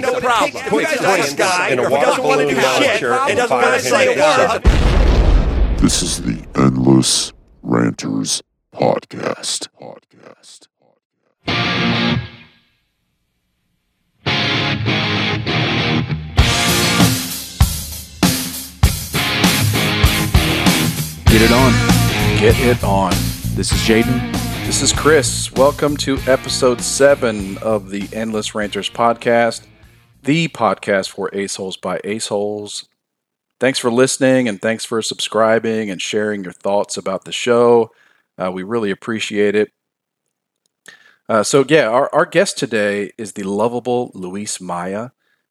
No problem. Point If he's a to guy, in a or if he water doesn't want to do shit, and doesn't want to say a word. This is the Endless Ranters Podcast. Podcast. Get it on. Get it on. This is Jaden. This is Chris. Welcome to episode seven of the Endless Ranters podcast, the podcast for Aceholes by Aceholes. Thanks for listening and thanks for subscribing and sharing your thoughts about the show. Uh, we really appreciate it. Uh, so, yeah, our, our guest today is the lovable Luis Maya.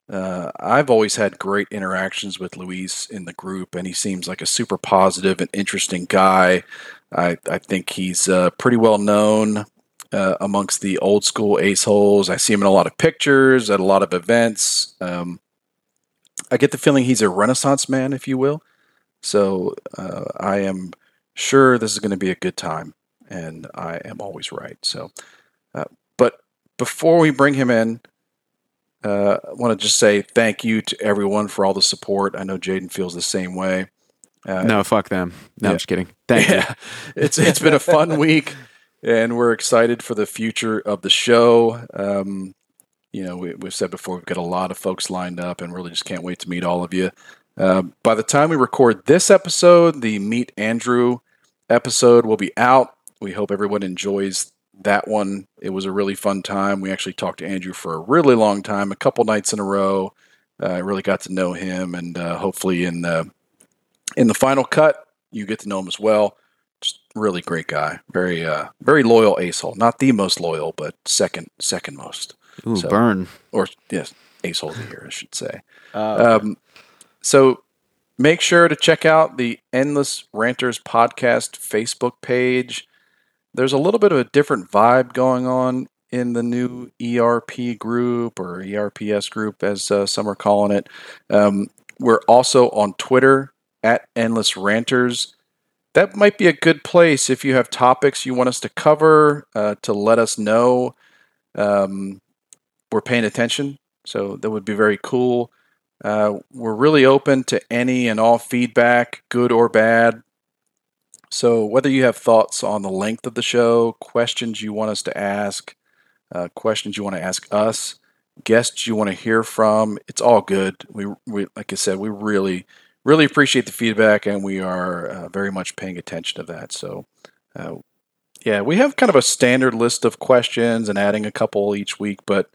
Uh, I've always had great interactions with Luis in the group, and he seems like a super positive and interesting guy. I, I think he's uh, pretty well known uh, amongst the old school ace holes. I see him in a lot of pictures at a lot of events. Um, I get the feeling he's a renaissance man, if you will. So uh, I am sure this is going to be a good time, and I am always right. So, uh, but before we bring him in, uh, I want to just say thank you to everyone for all the support. I know Jaden feels the same way. Uh, No, fuck them. No, yeah. I'm just kidding. Thank you. yeah, it's it's been a fun week, and we're excited for the future of the show. Um, you know, we, we've said before we've got a lot of folks lined up, and really just can't wait to meet all of you. Uh, by the time we record this episode, the Meet Andrew episode will be out. We hope everyone enjoys that one. It was a really fun time. We actually talked to Andrew for a really long time, a couple nights in a row. Uh, I really got to know him, and uh, hopefully in the in the final cut, you get to know him as well. Just really great guy, very uh, very loyal ace hole. Not the most loyal, but second second most, Ooh, So- burn. or yes, ace hole of the year, I should say. Uh, Um, so make sure to check out the Endless Ranters podcast Facebook page. There's a little bit of a different vibe going on in the new ERP group or ERPS group, as uh, some are calling it. Um, we're also on Twitter at Endless Ranters. That might be a good place if you have topics you want us to cover uh, to let us know. Um, we're paying attention, so that would be very cool. Uh, we're really open to any and all feedback, good or bad. So, whether you have thoughts on the length of the show, questions you want us to ask, uh, questions you want to ask us, guests you want to hear from, it's all good. We, we like I said, we really, really appreciate the feedback, and we are uh, very much paying attention to that. So, uh, yeah, we have kind of a standard list of questions and adding a couple each week, but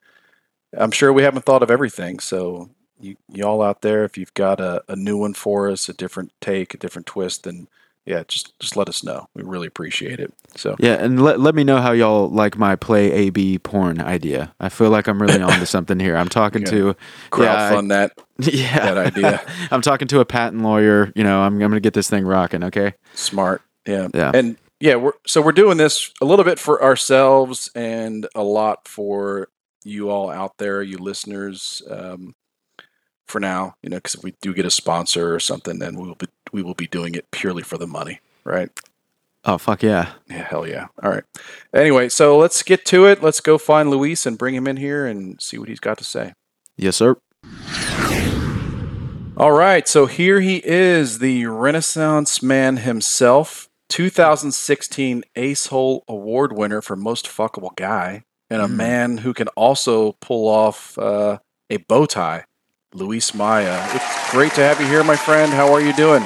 I'm sure we haven't thought of everything. So, you, y'all out there, if you've got a, a new one for us, a different take, a different twist, then yeah, just just let us know. We really appreciate it. So yeah, and let, let me know how y'all like my play AB porn idea. I feel like I'm really onto something here. I'm talking to yeah, I- that yeah, that idea. I'm talking to a patent lawyer. You know, I'm, I'm going to get this thing rocking. Okay. Smart. Yeah. Yeah. And yeah, we're so we're doing this a little bit for ourselves and a lot for you all out there, you listeners. Um, for now, you know, because if we do get a sponsor or something, then we will be we will be doing it purely for the money, right? Oh fuck yeah. Yeah, hell yeah. All right. Anyway, so let's get to it. Let's go find Luis and bring him in here and see what he's got to say. Yes, sir. All right, so here he is, the Renaissance man himself, 2016 Ace Hole Award winner for Most Fuckable Guy, and a Mm. man who can also pull off uh, a bow tie, Luis Maya. It's great to have you here, my friend. How are you doing?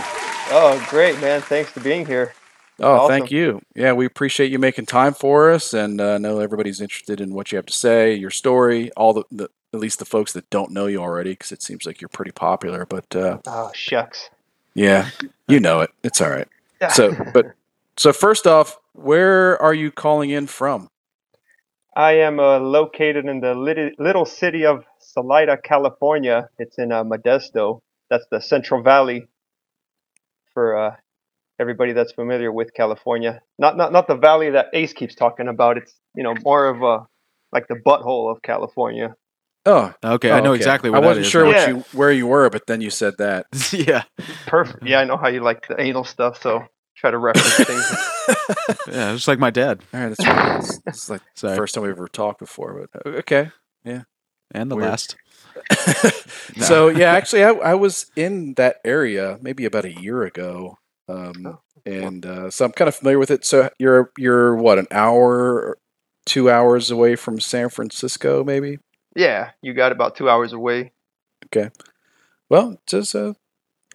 Oh, great, man. Thanks for being here. Oh, thank you. Yeah, we appreciate you making time for us, and uh, know everybody's interested in what you have to say, your story, all the, the at least the folks that don't know you already, because it seems like you're pretty popular. But uh, Oh, shucks. yeah, you know it. It's all right. So, but so first off, where are you calling in from? I am uh, located in the little city of Salida, California. It's in uh, Modesto. That's the Central Valley for uh, everybody that's familiar with California. Not, not not the valley that Ace keeps talking about. It's you know more of a like the butthole of California. Oh, Okay, oh, I know okay. exactly I wasn't that is sure what Yeah. you where you were, but then you said that. yeah, Perfect. Yeah, I know how you like the anal stuff, so try to reference things. yeah, just like my dad. All right, that's right. It's, it's like the Sorry. first time we ever talked before, but uh, okay. And the Weird. last. So yeah, actually, I, I was in that area maybe about a year ago, um, and uh, so I'm kind of familiar with it. So you're you're what an hour, two hours away from San Francisco, maybe. Yeah, you got about two hours away. Okay. Well, just uh,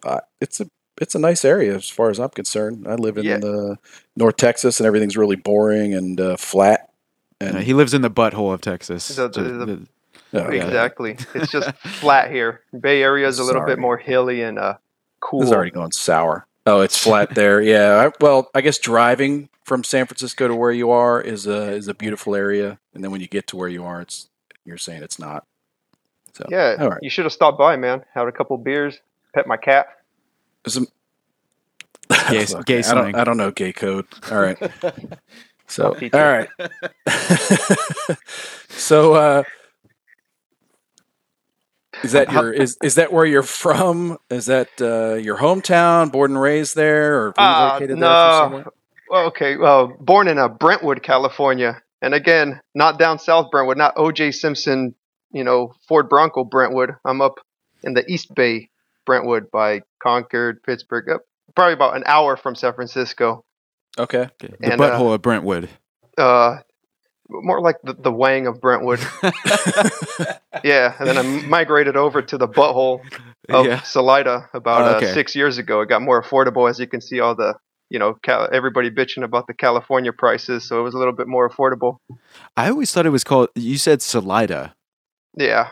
uh, it's a it's a nice area as far as I'm concerned. I live in Yeah. the North Texas, and everything's really boring and uh, flat. And Uh, he lives in the butthole of Texas. The- the- the- the- oh, yeah, Exactly. It's just flat here. Bay Area is a little Sorry. bit more hilly and uh, cool. This is already going sour. Oh, it's flat there. Yeah. I, well, I guess driving from San Francisco to where you are is a is a beautiful area, and then when you get to where you are, it's you're saying it's not. So Yeah, all right. you should have stopped by, man. Had a couple beers, pet my cat. Some, Gay- Fuck, gay I don't, I don't know gay code. All right. So I'll teach all you. right. so uh, is that your is is that where you're from? Is that uh, your hometown? Born and raised there, or Uh, relocated there from somewhere? Well, okay. Well, born in uh, Brentwood, California, and again, not down south Brentwood, not O.J. Simpson, you know, Ford Bronco Brentwood. I'm up in the East Bay, Brentwood, by Concord, Pittsburg. Up probably about an hour from San Francisco. Okay. okay, the and, uh, butthole of Brentwood. Uh, more like the, the Wang of Brentwood. yeah, and then I migrated over to the butthole of yeah. Salida about Oh, okay. uh, six years ago. It got more affordable, as you can see. All the you know, Cal- everybody bitching about the California prices, so it was a little bit more affordable. I always thought it was called. You said Salida. Yeah,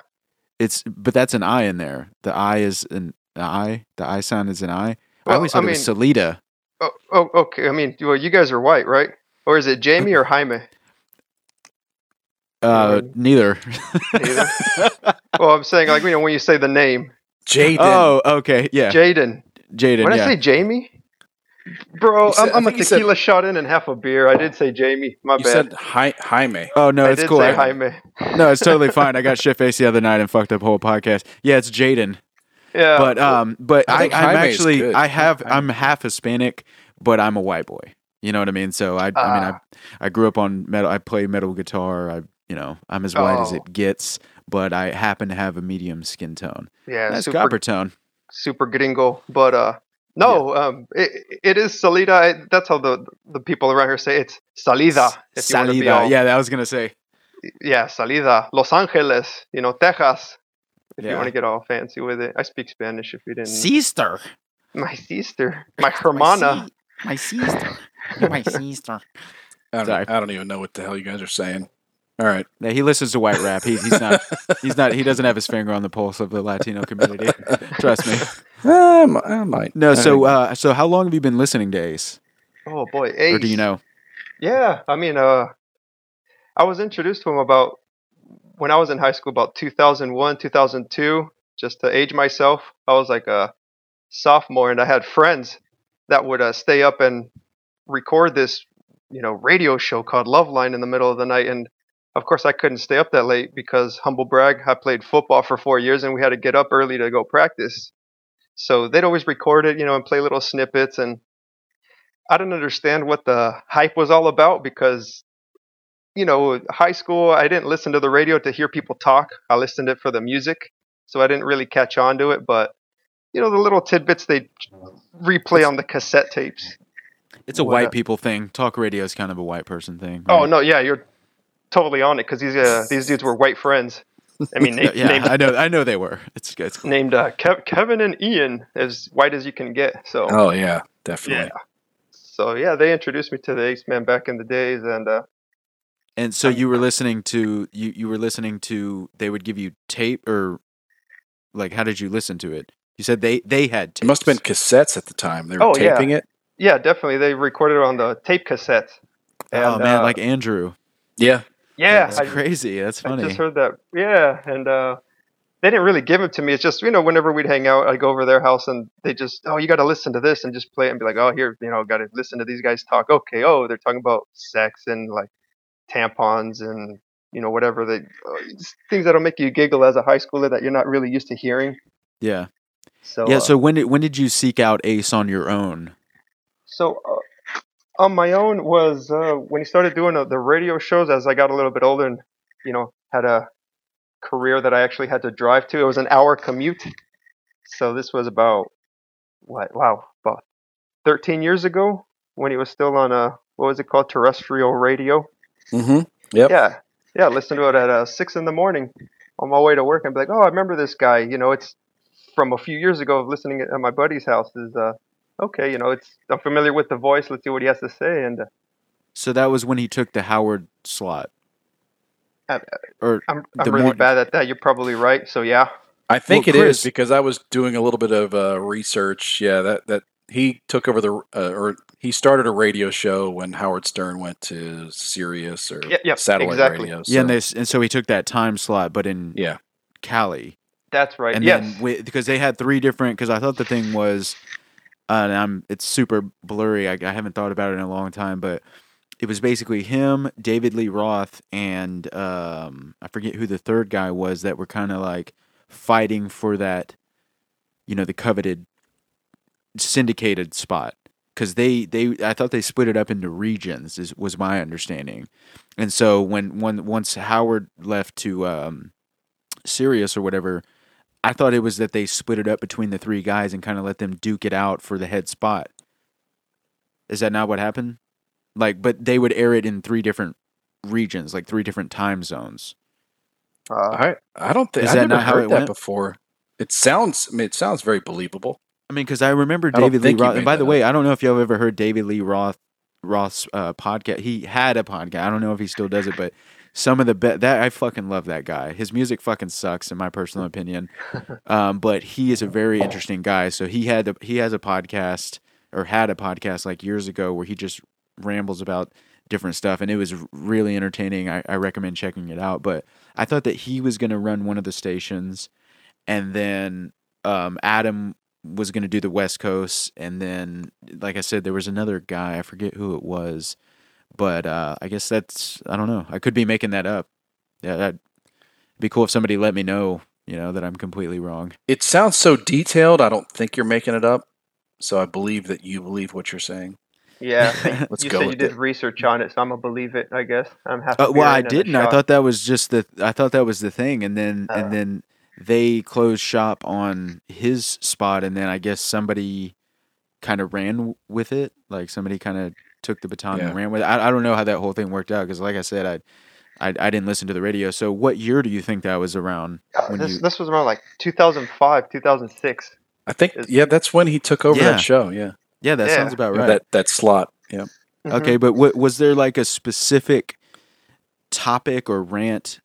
It's but that's an I in there. The I is an I. The I sound is an I. I Well, always I thought it was Salida. Oh, oh, okay. I mean, well, you guys are white, right? Or is it Jamie or Jaime? Uh, neither. Neither. well, I'm saying like you know when you say the name Jaden. oh, okay, yeah, Jaden. Jaden. When Yeah, I say Jamie, bro, said- I'm, I I'm a think you said- tequila shot in and half a beer. I did say Jamie. My bad. you bad. said Hi- Jaime. oh no, I it's did cool. say I- Jaime. no, it's totally fine. I got shit faced the other night and fucked up whole podcast. Yeah, it's Jaden. Yeah, But um, but I I, I'm actually good. I have Jaime. I'm half Hispanic, but I'm a white boy. You know what I mean? So I I mean Ah. I I grew up on metal. I play metal guitar. I you know I'm as white as Oh. it gets, but I happen to have a medium skin tone. yeah, That's super copper tone. super gringo. But uh, no, um, it, it is Salida. I, that's how the the people around here say it. it's Salida. If you want to be Salida. all, Yeah, that was gonna say. yeah, Salida, Los Angeles. You know, Texas. If you want to get all fancy with it, I speak Spanish. If you didn't, Sister. my sister, my hermana. My sister. My sister. I don't, I don't even know what the hell you guys are saying. All right. Now, he listens to white rap. He, he's not. He's not. He doesn't have his finger on the pulse of the Latino community. Trust me. Um, I might. No. So, Uh, so how long have you been listening to Ace, Oh boy, or do you know? Yeah, I mean, uh, I was introduced to him about when I was in high school, about 2001, 2002. Just to age myself, I was like a sophomore, and I had friends that would uh, stay up and record this, you know, radio show called Loveline in the middle of the night. And of course, I couldn't stay up that late because humble brag, I played football for four years, and we had to get up early to go practice. So they'd always record it, you know, and play little snippets and I didn't understand what the hype was all about because, you know, high school, I didn't listen to the radio to hear people talk. I listened to it for the music. So I didn't really catch on to it. But, you know, the little tidbits they replay on the cassette tapes. It's a What white a- people thing. Talk radio is kind of a white person thing. Oh, no, yeah, you're totally on it because these, uh, these dudes were white friends. I mean, na- Yeah, named, I know. I know they were. It's good. named uh, Kev- Kevin and Ian, as white as you can get. So, oh yeah, definitely. yeah. So, yeah, they introduced me to the Ace Man back in the days. And, uh, And so you were listening to you. You were listening to. They would give you tape or, like, how did you listen to it? You said they they had. It must have been cassettes at the time. They were Oh, yeah. taping it. Yeah, definitely. They recorded it on the tape cassette. oh man, uh, like Andrew. Yeah. Yeah, That's I, crazy. That's funny. I just heard that. Yeah, and uh, they didn't really give it to me. It's just you know whenever we'd hang out, I'd go over their house and they just oh you got to listen to this and just play it and be like oh here you know got to listen to these guys talk. Okay, oh they're talking about sex and like tampons and you know whatever they uh, things that'll make you giggle as a high schooler that you're not really used to hearing. yeah. So yeah. uh, So when did when did you seek out Ace on your own? So uh, on my own was uh, when he started doing uh, the radio shows as I got a little bit older and you know had a career that I actually had to drive to. It was an hour commute. So this was about what? Wow, about 13 years ago when he was still on a what was it called terrestrial radio. Mm-hmm. Yep. Yeah, yeah. Listen to it at uh, six in the morning on my way to work and be like, oh, I remember this guy. You know, it's from a few years ago of listening at my buddy's house. Is uh, okay. You know, it's I'm familiar with the voice. Let's see what he has to say. And uh, So that was when he took the Howard slot. I- Or I'm I'm really more- bad at that. You're probably right. So yeah. I think Well, it is Chris- because I was doing a little bit of uh, research. Yeah, that that he took over the uh, or he started a radio show when Howard Stern went to Sirius or Yep, yep, satellite exactly. radio. yeah, and, so- they, and so he took that time slot, but in yeah. Cali. That's right. and yes. then with, because they had three different because i thought the thing was uh, and i'm it's super blurry. I, I haven't thought about it in a long time but it was basically him david lee roth and um i forget who the third guy was that were kind of like fighting for that you know the coveted syndicated spot. Because they they i thought they split it up into regions is, was my understanding. And so when when once howard left to um Sirius or whatever, I thought it was that they split it up between the three guys and kind of let them duke it out for the head spot. Is that not what happened? Like, but they would air it in three different regions, like three different time zones. uh, I I don't think Is I've that never not how it that went? before. It sounds I mean it sounds very believable. I mean, because I remember I David Lee Roth. And by the that way, I don't know if y'all ever heard David Lee Roth Roth's uh, podcast. He had a podcast. I don't know if he still does it, but some of the be- that I fucking love that guy. His music fucking sucks in my personal opinion, um, but he is a very interesting guy. So he had a, he has a podcast or had a podcast like years ago where he just rambles about different stuff, and it was really entertaining. I, I recommend checking it out. But I thought that he was going to run one of the stations, and then um, Adam was going to do the West Coast, and then, like I said, there was another guy. I forget who it was, but uh, I guess that's I don't know. I could be making that up. Yeah, that'd be cool if somebody let me know. You know that I'm completely wrong. It sounds so detailed. I don't think you're making it up. So I believe that you believe what you're saying. yeah. Let's you go said you did it. research on it, so I'm gonna believe it. I guess I'm happy. Uh, well, I in and a didn't. I thought that was just the. I thought that was the thing, and then Uh. and then they closed shop on his spot, and then I guess somebody kind of ran with it. Like somebody kind of took the baton Yeah. and ran with it. I, I don't know how that whole thing worked out because, like I said, I, I I didn't listen to the radio. So, what year do you think that was around? Uh, this you- this was around like 2005, 2006. I think Is- yeah, that's when he took over Yeah. that show. Yeah, Yeah, that Yeah. sounds about right. that that slot. Yeah. Mhm. Okay, but what was there like a specific topic or rant,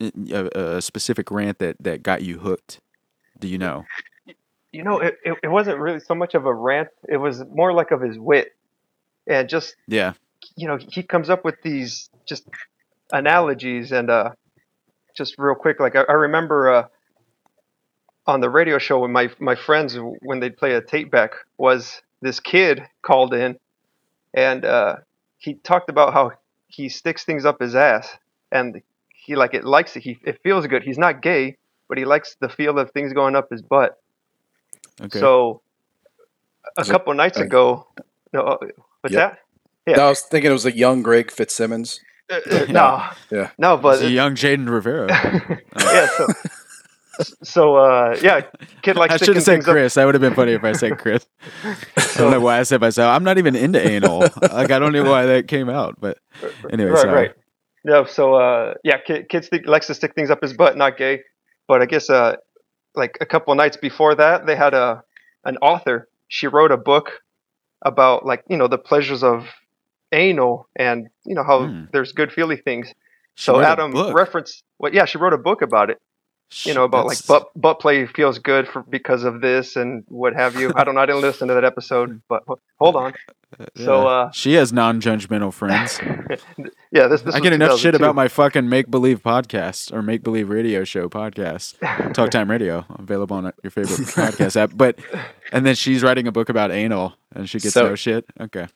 a, a specific rant that that got you hooked? Do you know? You know, it, it, it wasn't really so much of a rant. It was more like of his wit, and just Yeah, you know, he comes up with these just analogies and uh, just real quick. Like I, I remember uh, on the radio show when my my friends when they'd play a tape back was this kid called in, and uh, he talked about how he sticks things up his ass, and he like it likes it. He it feels good. He's not gay, but he likes the feel of things going up his butt. okay. So a couple nights ago, no, uh, what's Yep. that? Yeah. No, I was thinking it was a young Greg Fitzsimmons. Uh, uh, no, Yeah. no, but It's a young Jaden Rivera. yeah, so, so uh, yeah, kid like I should have said things up- Chris. That would have been funny if I said Chris. I don't know why I said myself. I'm not even into anal. Like I don't know why that came out, but anyway, right, sorry. right. No, so uh, yeah, kid, kid stick, likes to stick things up his butt, not gay. But I guess uh, like a couple nights before that, they had a an author. She wrote a book about like you know the pleasures of anal and you know how Hmm. there's good feely things. So Adam referenced well, yeah, she wrote a book about it. You know about like butt butt play feels good for because of this and what have you. I don't know. I didn't listen to that episode, but hold on. So uh, she has non-judgmental friends. yeah, this this I get enough shit about my fucking make believe podcast or make believe radio show podcast. Talk Time Radio, available on your favorite podcast app. But and then she's writing a book about anal, and she gets So- no shit. Okay,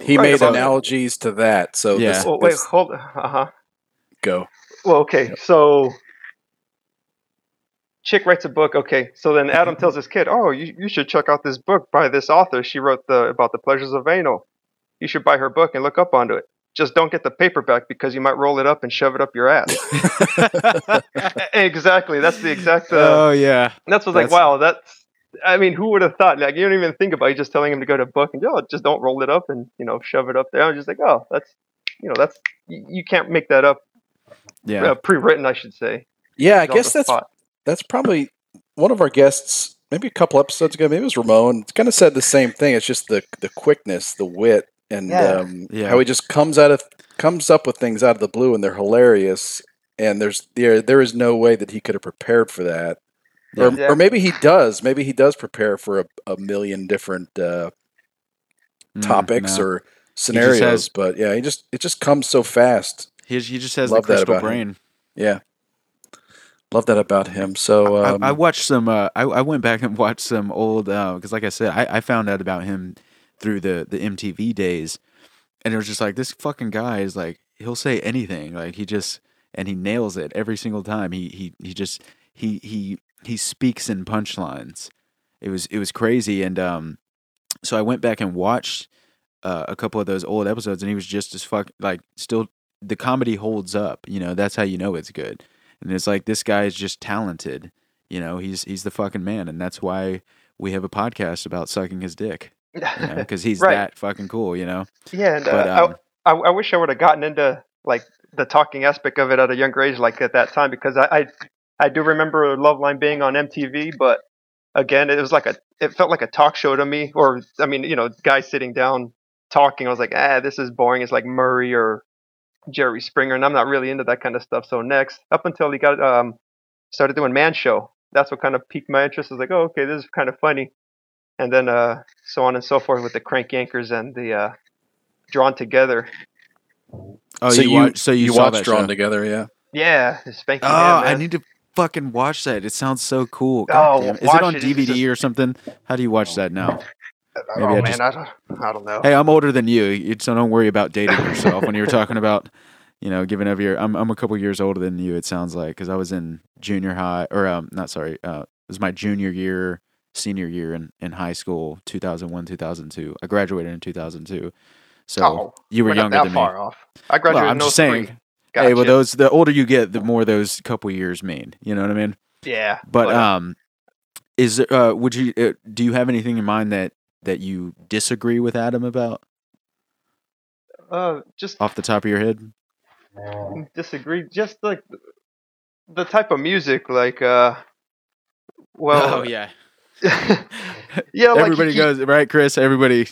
He Right, made about- analogies to that. So Yeah. this, Well, wait, this- hold. Uh huh. go. Well, okay, so chick writes a book. Okay, so then Adam tells his kid, "Oh, you, you should check out this book by this author. She wrote the about the pleasures of anal. You should buy her book and look up onto it." just don't get the paperback because you might roll it up and shove it up your ass. exactly. That's the exact. Uh, oh yeah. that's what's like, wow, that's. I mean, who would have thought? Like, you don't even think about. it. You're just telling him to go to a book and oh, just don't roll it up and you know shove it up there. I'm just like, oh, that's, you know, that's you, you can't make that up. Yeah. Uh, pre-written, I should say. Yeah, I It's on guess that's spot. that's probably one of our guests. Maybe a couple episodes ago, maybe it was Ramon. It's Kind of said the same thing. It's just the the quickness, the wit, and Yeah. um, Yeah. how he just comes out of comes up with things out of the blue, and they're hilarious. And there's there there is no way that he could have prepared for that, or Yeah. or maybe he does. Maybe he does prepare for a, a million different uh, Mm, topics no. or scenarios. has- but yeah, he just it just comes so fast. he, he just has Love the that crystal about him. brain. Yeah, love that about him. So um, I, I watched some. Uh, I, I went back and watched some old because, like I said, I, I found out about him through the the MTV days, and it was just like this fucking guy is like he'll say anything. Like he just and he nails it every single time. He he he just he he he speaks in punchlines. It was it was crazy, and um, so I went back and watched uh, a couple of those old episodes, and he was just as fuck like still the comedy holds up. You know, that's how you know it's good. And it's like this guy is just talented. You know, he's he's the fucking man, and that's why we have a podcast about sucking his dick. You know, because he's Right. that fucking cool. You know, yeah, and uh, but I- um, I, I wish I would have gotten into like the talking aspect of it at a younger age, like at that time, because I I, I do remember Loveline being on MTV, but again, it was like a it felt like a talk show to me, or I mean, you know, guys sitting down talking. I was like, ah, this is boring. It's like Murray or Jerry Springer, and I'm not really into that kind of stuff. So next, up until he got um started doing Man Show, that's what kind of piqued my interest. I was like, oh, okay, this is kind of funny, and then uh so on and so forth with the Crank Yankers and the uh Drawn Together. oh, so you, you watch, so you, saw watched that Drawn show. Together, yeah. Yeah, Spanky Oh, Man, I need to fucking watch that. It sounds so cool. Oh, damn. Is it on it. DVD just- or something? How do you watch that now? maybe oh I man, just- I don't, I don't know. Hey, I'm older than you, so don't worry about dating yourself. when you were talking about, you know, giving up your, I'm I'm a couple years older than you. It sounds like because I was in junior high, or um, not sorry, uh, it was my junior year, senior year in in high school, 2001, 2002. I graduated in 2002, so oh, you were we're younger than far me. off. I graduated Well, I'm in just saying. Gotcha. Hey, well, those the older you get, the more those couple years mean. You know what I mean? yeah, But um, is there, uh, would you uh, do you have anything in mind that that you disagree with Adam about uh, just off the top of your head? disagree. Just like the type of music, like uh, well, oh yeah, yeah, like everybody he- goes right, Chris. Everybody.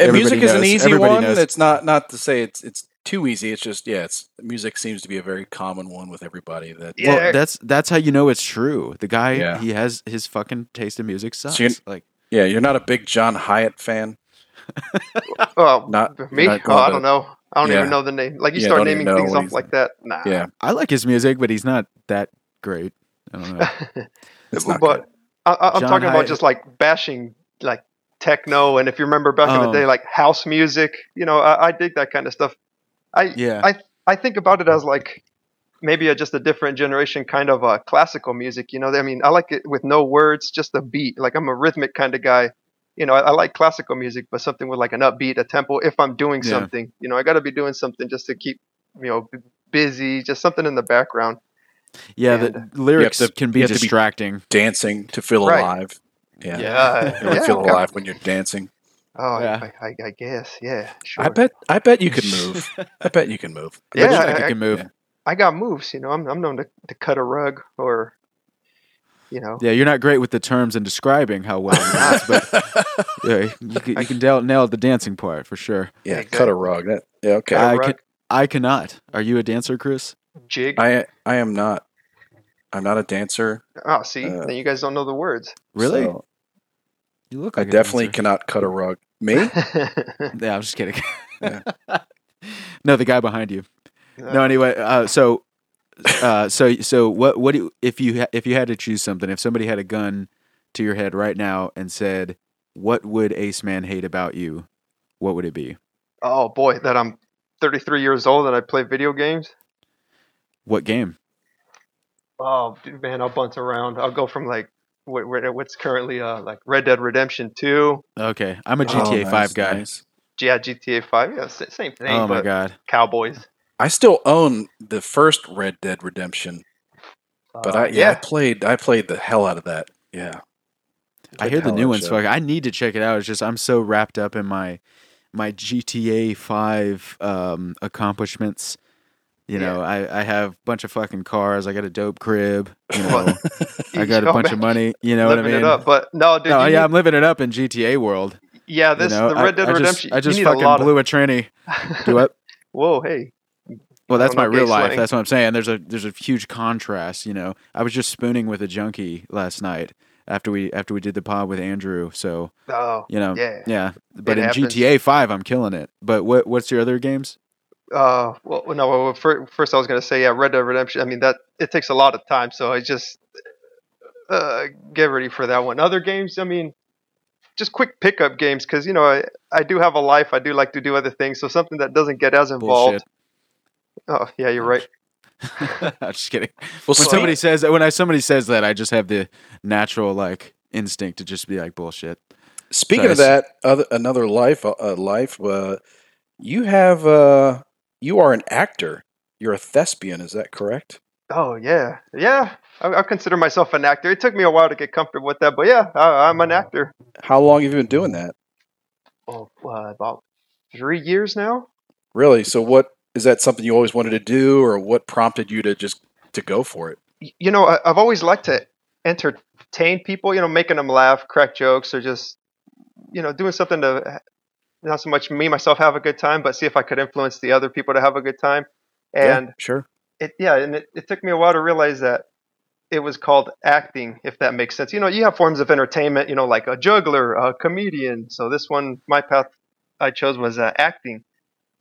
Everybody music is an easy Everybody one. knows. It's not not to say it's it's too easy. It's just yeah, it's music seems to be a very common one with everybody. That Yeah. Well, that's that's how you know it's true. The guy Yeah. he has his fucking taste in music sucks. you're- like yeah, you're not a big John Hiatt fan. Oh, Not- me? not Oh, I don't know. I don't Yeah. even know the name. Like you Yeah, start naming know things off he's- like that. Nah. Yeah, I like his music, but he's not that great. I don't know. it's not but good. I, I- I'm John talking about Hiatt- just like bashing like techno, and if you remember back in Oh. the day, like house music. You know, I, I dig that kind of stuff. I Yeah. I I think about it as like maybe a, just a different generation kind of uh, classical music. You know, I mean, I like it with no words, just a beat. Like I'm a rhythmic kind of guy. You know, I, I like classical music, but something with like an upbeat, a tempo. If I'm doing Yeah. something, you know, I got to be doing something just to keep you know b- busy, just something in the background. Yeah, And- the lyrics to- can be you have to be- distracting. dancing to feel Right. alive. Yeah, Yeah, you yeah, feel alive when you're dancing. Oh, Yeah. I, I, I guess, yeah, sure. I bet. I bet you can move. I bet you can move. I Yeah, think I- you can move. I got moves, you know. I'm I'm known to, to cut a rug or, you know. Yeah, you're not great with the terms and describing how well you dance, but yeah, you can, you can nail, nail the dancing part for sure. Yeah, Exactly. cut a rug. That, yeah, okay. Cut a I rug. can, I cannot. Are you a dancer, Chris? Jig. I I am not. I'm not a dancer. oh, see, uh, then you guys don't know the words. Really? so you look I like a definitely dancer. cannot cut a rug. Me? Yeah, I'm just kidding. Yeah. no, the guy behind you. No, anyway. Uh, so, uh, so, so, what, what do you, if you ha- if you had to choose something? If somebody had a gun to your head right now and said, "What would Ace Man hate about you?" What would it be? oh boy, that I'm 33 years old and I play video games. What game? Oh man, I'll bounce around. I'll go from like what, what- what's currently uh like Red Dead Redemption 2. Okay, I'm a Oh, GTA nice, Five guy. nice. yeah, GTA Five. Yeah, same thing. oh my god. Cowboys. I still own the first Red Dead Redemption, but Uh, I yeah, I played I played the hell out of that. Yeah. I Played hear the new out of one's that. I need to check it out. It's just I'm so wrapped up in my my GTA Five um, accomplishments. You know, I, I have a bunch of fucking cars. I got a dope crib. You know, I got a bunch of money. You know what I mean? it up. But no, dude. no, yeah, need- I'm living it up in GTA world. yeah. This you know, the Red Dead I, Redemption. I just you need fucking a blew a tranny. Do what? Whoa, hey. Well, that's my real life. slang. That's what I'm saying. There's a there's a huge contrast. You know, I was just spooning with a junkie last night after we after we did the pod with Andrew. So Oh, you know, yeah. yeah. But It in happens. GTA Five, I'm killing it. But what what's your other games? Uh, well, no. Well, fir- first, I was gonna say, yeah, Red Dead Redemption. I mean, that it takes a lot of time, so I just uh, get ready for that one. Other games, I mean, just quick pickup games, because you know, I I do have a life. I do like to do other things, so something that doesn't get as involved. Bullshit. Oh, yeah, you're right. I'm just kidding. Well, When somebody says when I somebody says that, I just have the natural like instinct to just be like bullshit. Speaking Sorry, of that, other another life, uh, uh, life. Uh, you have, uh, you are an actor. You're a thespian. Is that correct? Oh yeah, yeah. I, I consider myself an actor. It took me a while to get comfortable with that, but yeah, I, I'm an actor. How long have you been doing that? Oh, uh, about three years now. Really? So, what is that something you always wanted to do, or what prompted you to just to go for it? you know, I, I've always liked to entertain people, you know, making them laugh, crack jokes, or just, you know, doing something to not so much me myself have a good time, but see if I could influence the other people to have a good time. Yeah, And sure. it, yeah, and it, it took me a while to realize that it was called acting, if that makes sense. You know, you have forms of entertainment, you know, like a juggler, a comedian. So this one, my path I chose was uh, acting.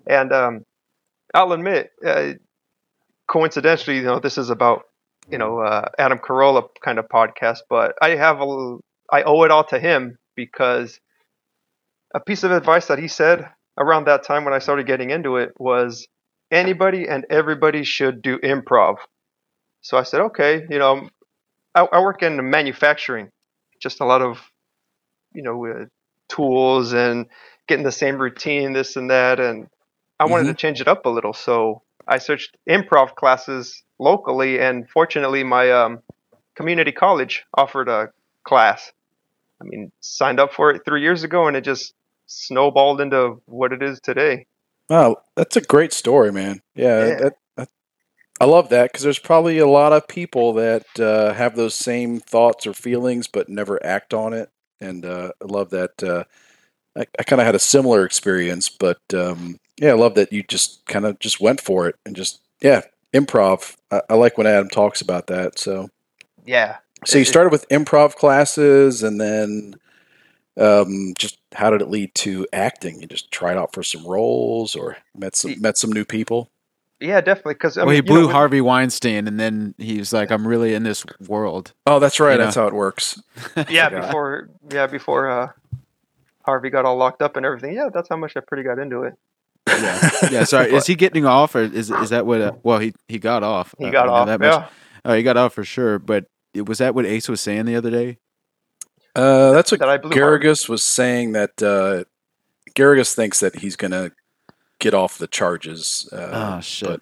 And um, I'll admit, uh, coincidentally, you know, this is about, you know, uh, Adam Carolla kind of podcast, but I have a I owe it all to him because a piece of advice that he said around that time when I started getting into it was anybody and everybody should do improv. So I said, okay, you know, I, I work in manufacturing, just a lot of, you know, uh, tools and getting the same routine, this and that, and I wanted to change it up a little. So I searched improv classes locally, and fortunately, my um, community college offered a class. I mean, signed up for it three years ago, and it just snowballed into what it is today. Wow, that's a great story, man. Yeah, Yeah. That, that, I love that because there's probably a lot of people that uh, have those same thoughts or feelings but never act on it. And uh, I love that. Uh, I, I kind of had a similar experience, but um, yeah, I love that you just kind of just went for it and just yeah, improv. I, I like when Adam talks about that. So, Yeah. So you started with improv classes, and then um, just how did it lead to acting? You just tried out for some roles, or met some met some new people. Yeah, definitely. Because I well, mean, he you know, blew Harvey Weinstein, and then he's like, "I'm really in this world." Oh, that's right. You That's how it works. yeah before yeah before uh harvey got all locked up and everything yeah that's how much i pretty got into it Yeah, yeah. Sorry, is he getting off, or is is that what? Uh, well, he he got off. he got I off that much. yeah Oh, he got off for sure. But it, was that what Ace was saying the other day? Uh, that's what that i blew Harvey. Geragos was saying. That uh, Geragos thinks that he's going to get off the charges. Uh, oh shit. but,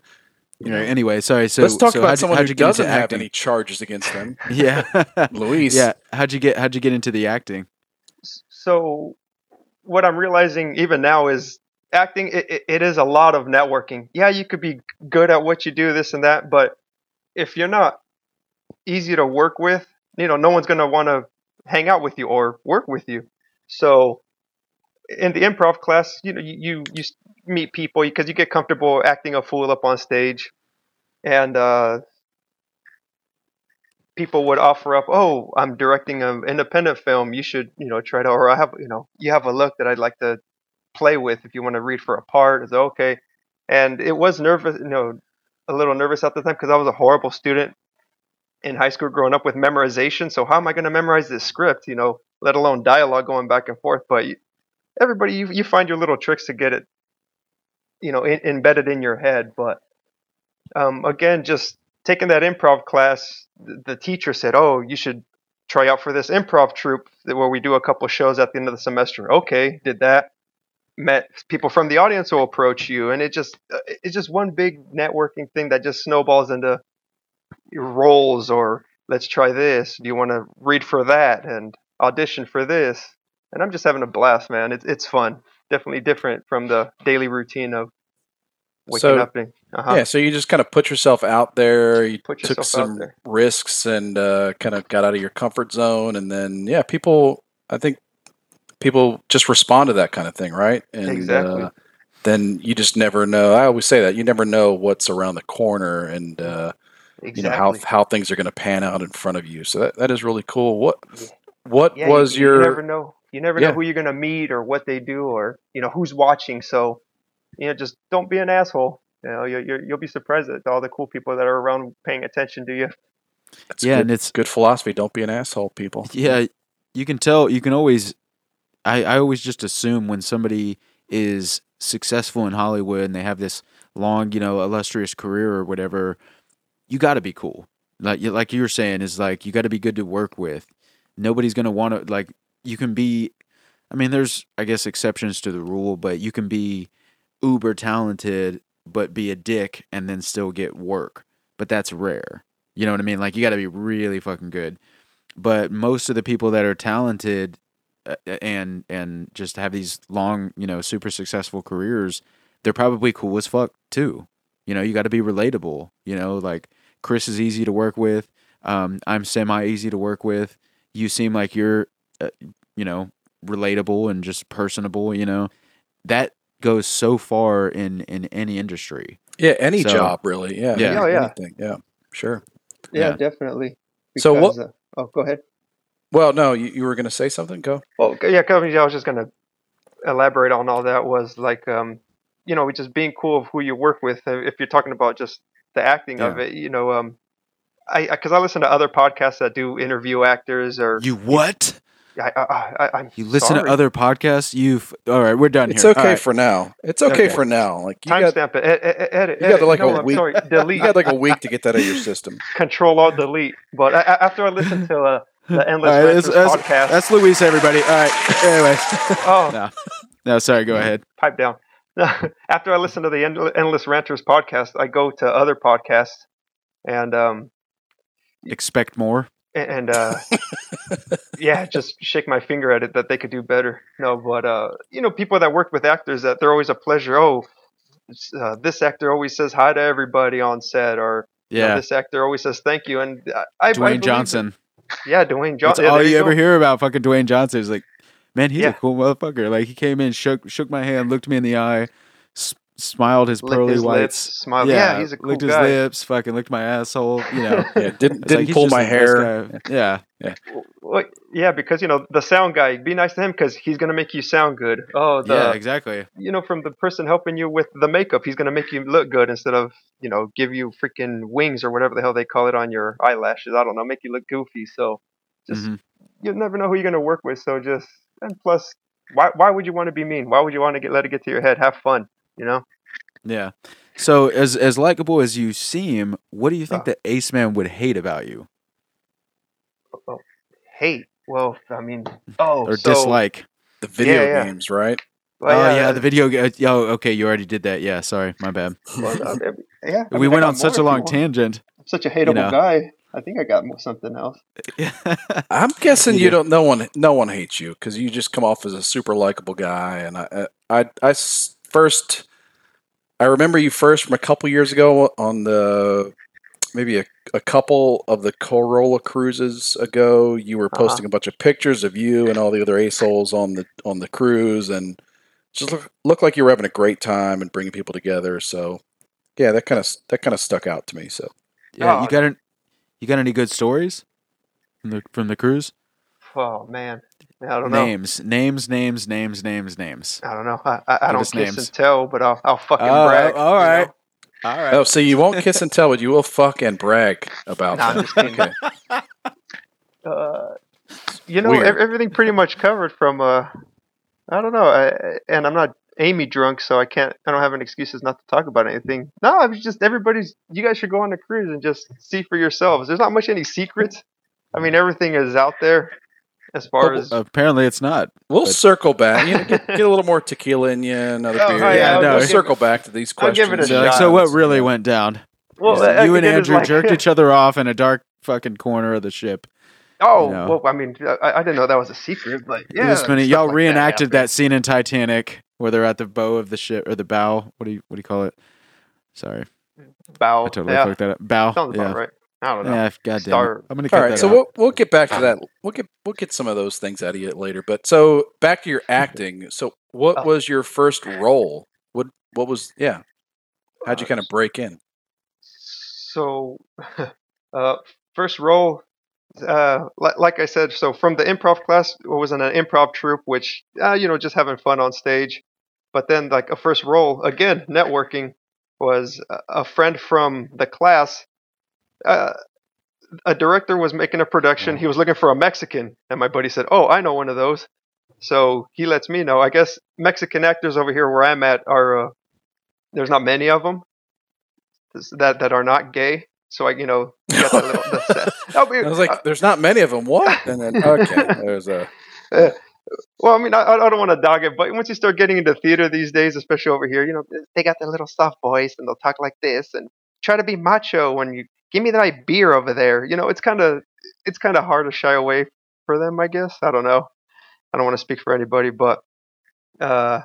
you know, anyway, sorry. So let's talk so about how'd someone how'd who you get doesn't have acting? any charges against them. Yeah, Luis. yeah. How'd you get? How'd you get into the acting? so what i'm realizing even now is acting it, it, it is a lot of networking yeah you could be good at what you do this and that but if you're not easy to work with. You know no one's going to want to hang out with you or work with you. So in the improv class you know you you, meet people because you get comfortable acting a fool up on stage. And uh people would offer up oh i'm directing an independent film. You should you know try to or i have you know you have a look that i'd like to play with if you want to read for a part. It's okay. And it was nervous you know a little nervous at the time because i was a horrible student in high school growing up with memorization. So how am i going to memorize this script you know let alone dialogue going back and forth? But you, everybody you, you find your little tricks to get it you know in, embedded in your head. But um, again just taking that improv class the, the teacher said oh you should try out for this improv troupe where we do a couple shows at the end of the semester. Okay did that. Met people from the audience will approach you, and it just uh, it's just one big networking thing that just snowballs into roles or let's try this. Do you want to read for that and audition for this? And I'm just having a blast, man. It's it's fun. Definitely different from the daily routine of waking So- up and uh-huh. Yeah, so you just kind of put yourself out there. You Put took some risks and uh, kind of got out of your comfort zone, and then yeah, people. I think people just respond to that kind of thing, right? And Exactly. uh, then you just never know. I always say that you never know what's around the corner, and uh, exactly. you know how how things are going to pan out in front of you. So that, that is really cool. What what yeah, was you, your you never know. You never Yeah. know who you're gonna meet or what they do or you know who's watching. So you know, just don't be an asshole. You know, you you you'll be surprised at all the cool people that are around paying attention to you. That's Yeah, good, and it's- good philosophy. Don't be an asshole, people. Yeah, you can tell. You can always. I I always just assume when somebody is successful in Hollywood and they have this long, you know, illustrious career or whatever, you got to be cool. Like you like you were saying is like you got to be good to work with. Nobody's gonna want to like. You can be. I mean, there's I guess exceptions to the rule, but you can be uber talented but be a dick and then still get work. But that's rare. You know what I mean? Like you got to be really fucking good but most of the people that are talented uh, and and just have these long, you know, super successful careers, they're probably cool as fuck too. You know, you got to be relatable. You know, like Chris is easy to work with. Um, I'm semi easy to work with. You seem like you're, uh, you know, relatable and just personable. You know, that goes so far in in any industry. Yeah, any So- job really. Yeah, Yeah. Oh, yeah. anything. Yeah, sure. Yeah, Yeah. definitely. So what- Uh, oh, go ahead. Well, no, you, you were going to say something. Go. Well, yeah, companies. I was just gonna elaborate on all that. Was like, um, you know, just being cool of who you work with. uh, If you're talking about just the acting of it, you know, um, I because I, listen to other podcasts that do interview actors or You what? I, I, I, I'm You listen sorry. to other podcasts? You've all right. We're done It's here. okay All right. for now. It's okay, Okay. for now. Like timestamp it, ed- ed- edit. you got like no, a I'm week. sorry, delete. you delete. got like a week to get that out of your system. Control Alt Delete. But a- a- after I listened to uh, the Endless All right, Ranters that's, that's, podcast, that's Luis, everybody. All right. Anyway. oh, no. No, sorry. Go ahead. pipe down. After I listen to the Endless Ranters podcast, I go to other podcasts and um Expect more. and uh yeah, just shake my finger at it that they could do better. No, but uh you know, people that work with actors that they're always a pleasure. Oh, uh, this actor always says hi to everybody on set, or you know, Yeah. this actor always says thank you. And I, I I Dwayne believe- Johnson. yeah, Dwayne Johnson. That's Johnson. all you, ever hear about fucking Dwayne Johnson. Is like, man, he's Yeah. a cool motherfucker. Like he came in, shook shook my hand, looked me in the eye, s- smiled his Licked pearly his whites. lips, smiled. Yeah, he's a cool licked guy. his lips, fucking licked my asshole. You know, Yeah, didn't didn't he's pull my hair. guy. Yeah, Well, yeah, because you know the sound guy. Be nice to him because he's gonna make you sound good. Oh, the yeah, exactly. you know from the person helping you with the makeup, he's gonna make you look good instead of you know give you freaking wings or whatever the hell they call it on your eyelashes. I don't know, make you look goofy. So just Mhm. you never know who you're gonna work with. So just and plus, why why would you want to be mean? Why would you want to get let it get to your head? Have fun, you know. Yeah. So as as likable as you seem, what do you think Uh. that Ace Man would hate about you Hate. Well, I mean, oh, or so, dislike? The video Yeah, yeah. games, right? well, oh yeah, the video. ga- Oh, okay, you already did that. Yeah, sorry, my bad. well, uh, yeah. I we mean, went on such a long tangent. I'm such a hateable know. guy. I think I got something else. I'm guessing You you do. don't. No one, no one hates you because you just come off as a super likable guy. And I, I, I first, I remember you first from a couple years ago on the maybe a, a couple of the Carolla cruises ago. You were Uh-huh. posting a bunch of pictures of you and all the other assholes on the on the cruise, and just look, looked like you were having a great time and bringing people together. So, yeah, that kind of that kind of stuck out to me. So, Yeah, Oh, you got an, you got any good stories from the from the cruise? Oh man, I don't know. Names, names, names, names, names, names. I don't know. I, I, I don't kiss names. and tell, but I'll, I'll fucking Oh, brag. All right. You know? All right. oh, so you won't kiss and tell, but you will fuck and brag about Nah, I'm just kidding. Okay. Uh, you know, Weird. everything pretty much covered from. Uh, I don't know, I, and I'm not Amy drunk, so I can't. I don't have any excuses not to talk about anything. No, I was just everybody's. You guys should go on a cruise and just see for yourselves. There's not much any secrets. I mean, everything is out there, as far Oh, as Apparently, it's not. We'll But- circle back. You know, get, get a little more tequila in you, another Oh, beer. oh, yeah, yeah, no, we'll give- circle back to these I'll give questions. it a So, shot. so what really went down? well, Is that you and think it is Andrew like- jerked each other off in a dark fucking corner of the ship. Oh, you know. well, I mean, I, I didn't know that was a secret, but yeah, This minute, y'all like reenacted that, happened. scene in Titanic where they're at the bow of the ship or the bow. What do you what do you call it? Sorry, bow. I totally yeah, fucked that up. Bow. sounds yeah. right. I don't know. Yeah, goddamn. Star- I'm gonna cut All right, that so out. we'll we'll get back to that. We'll get we'll get some of those things out of you later. But so back to your acting. So what Oh. was your first role? What what was yeah? How'd you kind of break in? So, uh, first role, uh, like, I said, so from the improv class, I was in an improv troupe, which, uh, you know, just having fun on stage. But then, like, a first role, again, networking, was a- a friend from the class. Uh, a director was making a production. He was looking for a Mexican, and my buddy said, "Oh, I know one of those." So he lets me know. I guess Mexican actors over here where I'm at are uh, there's not many of them that that are not gay. So I, you know, got that little. The, I mean, I was like, uh, "There's not many of them." What? And then okay, there's a well, I mean, I, I don't want to dog it, but once you start getting into theater these days, especially over here, you know, they got their little soft voice and they'll talk like this and try to be macho when you give me that beer over there. You know, it's kind of it's kind of hard to shy away for them, I guess. I don't know. I don't want to speak for anybody, but uh,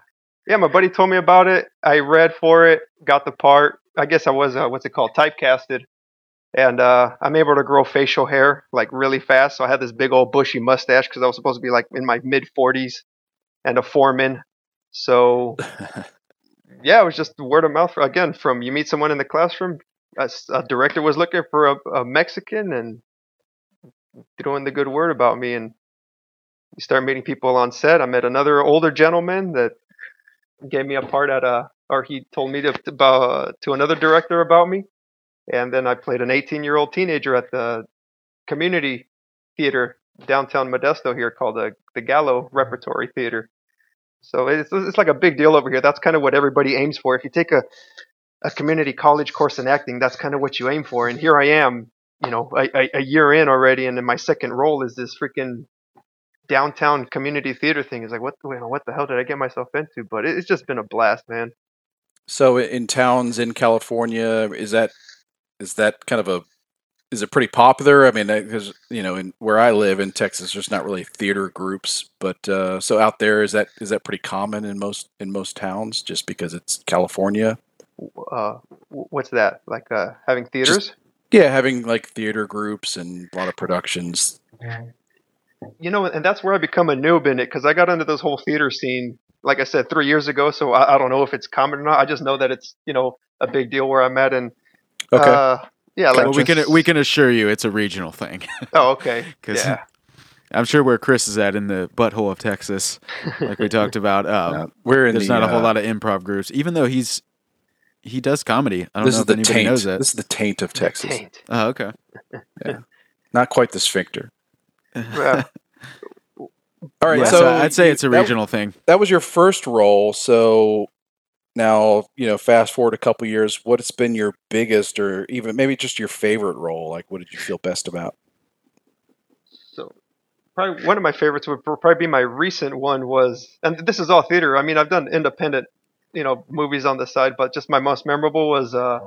yeah, my buddy told me about it. I read for it, got the part. I guess I was uh, what's it called, typecasted, and uh, I'm able to grow facial hair like really fast. So I had this big old bushy mustache because I was supposed to be like in my mid 40s and a foreman. So yeah, it was just word of mouth. Again, from you meet someone in the classroom, a director was looking for a, a Mexican and throwing the good word about me, and you start meeting people on set. I met another older gentleman that gave me a part at a, or he told me to to, about, to another director about me, and then I played an 18 year old teenager at the community theater downtown Modesto here called the the Gallo Repertory Theater. So it's it's like a big deal over here. That's kind of what everybody aims for. If you take a a community college course in acting, that's kind of what you aim for. And here I am, you know, a, a, a year in already, and then my second role is this freaking downtown community theater thing. It's like, what, you know, what the hell did I get myself into? But it, it's just been a blast, man. so in towns in California. Is that is that kind of a is it pretty popular? I mean, because you know, in where I live in Texas, there's not really theater groups, but uh, so out there is that is that pretty common in most in most towns, just because it's California. Uh, what's that? Like uh, having theaters? Yeah, having like theater groups and a lot of productions. you know, and that's where I become a noob in it because I got into this whole theater scene, like I said, three years ago. So I, I don't know if it's common or not. I just know that it's you know a big deal where I'm at, and Okay, uh, yeah, like Well, we can we can assure you it's a regional thing Oh, okay. because Yeah. I'm sure where Chris is at in the butthole of Texas, like we talked about. Um, Uh, we're in there's the, not a whole uh, lot of improv groups, even though he's he does comedy. I don't This know is if the anybody taint. knows that. This is the taint of Texas. Taint. Oh, okay. Not quite the sphincter. Yeah. All right, yeah, so, so, I'd say it's a that- regional thing. that was your first role. So now, you know, fast forward a couple years, what's been your biggest or even maybe just your favorite role? Like, what did you feel best about? So probably one of my favorites would probably be my recent one was, and this is all theater. I mean, I've done independent, you know, movies on the side, but just my most memorable was uh,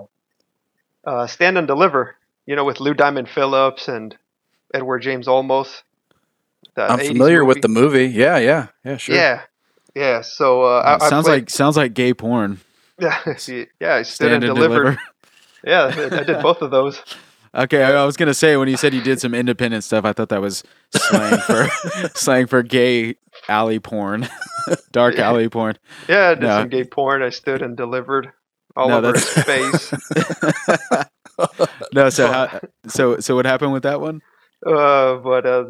uh, Stand and Deliver. You know, with Lou Diamond Phillips and Edward James Olmos. I'm 80s familiar with the movie. Yeah, yeah, yeah, sure. Yeah, yeah. So uh, I, I sounds played- like sounds like gay porn. yeah, yeah. I stood Stand and and delivered. deliver. Yeah, I I did both of those. Okay, I, I was gonna say when you said you did some independent stuff, I thought that was slang for slang for gay alley porn, dark Yeah. alley porn. Yeah, I did No. some gay porn. I stood and delivered all No, over his face. no, so how, so so what happened with that one? Uh, but uh,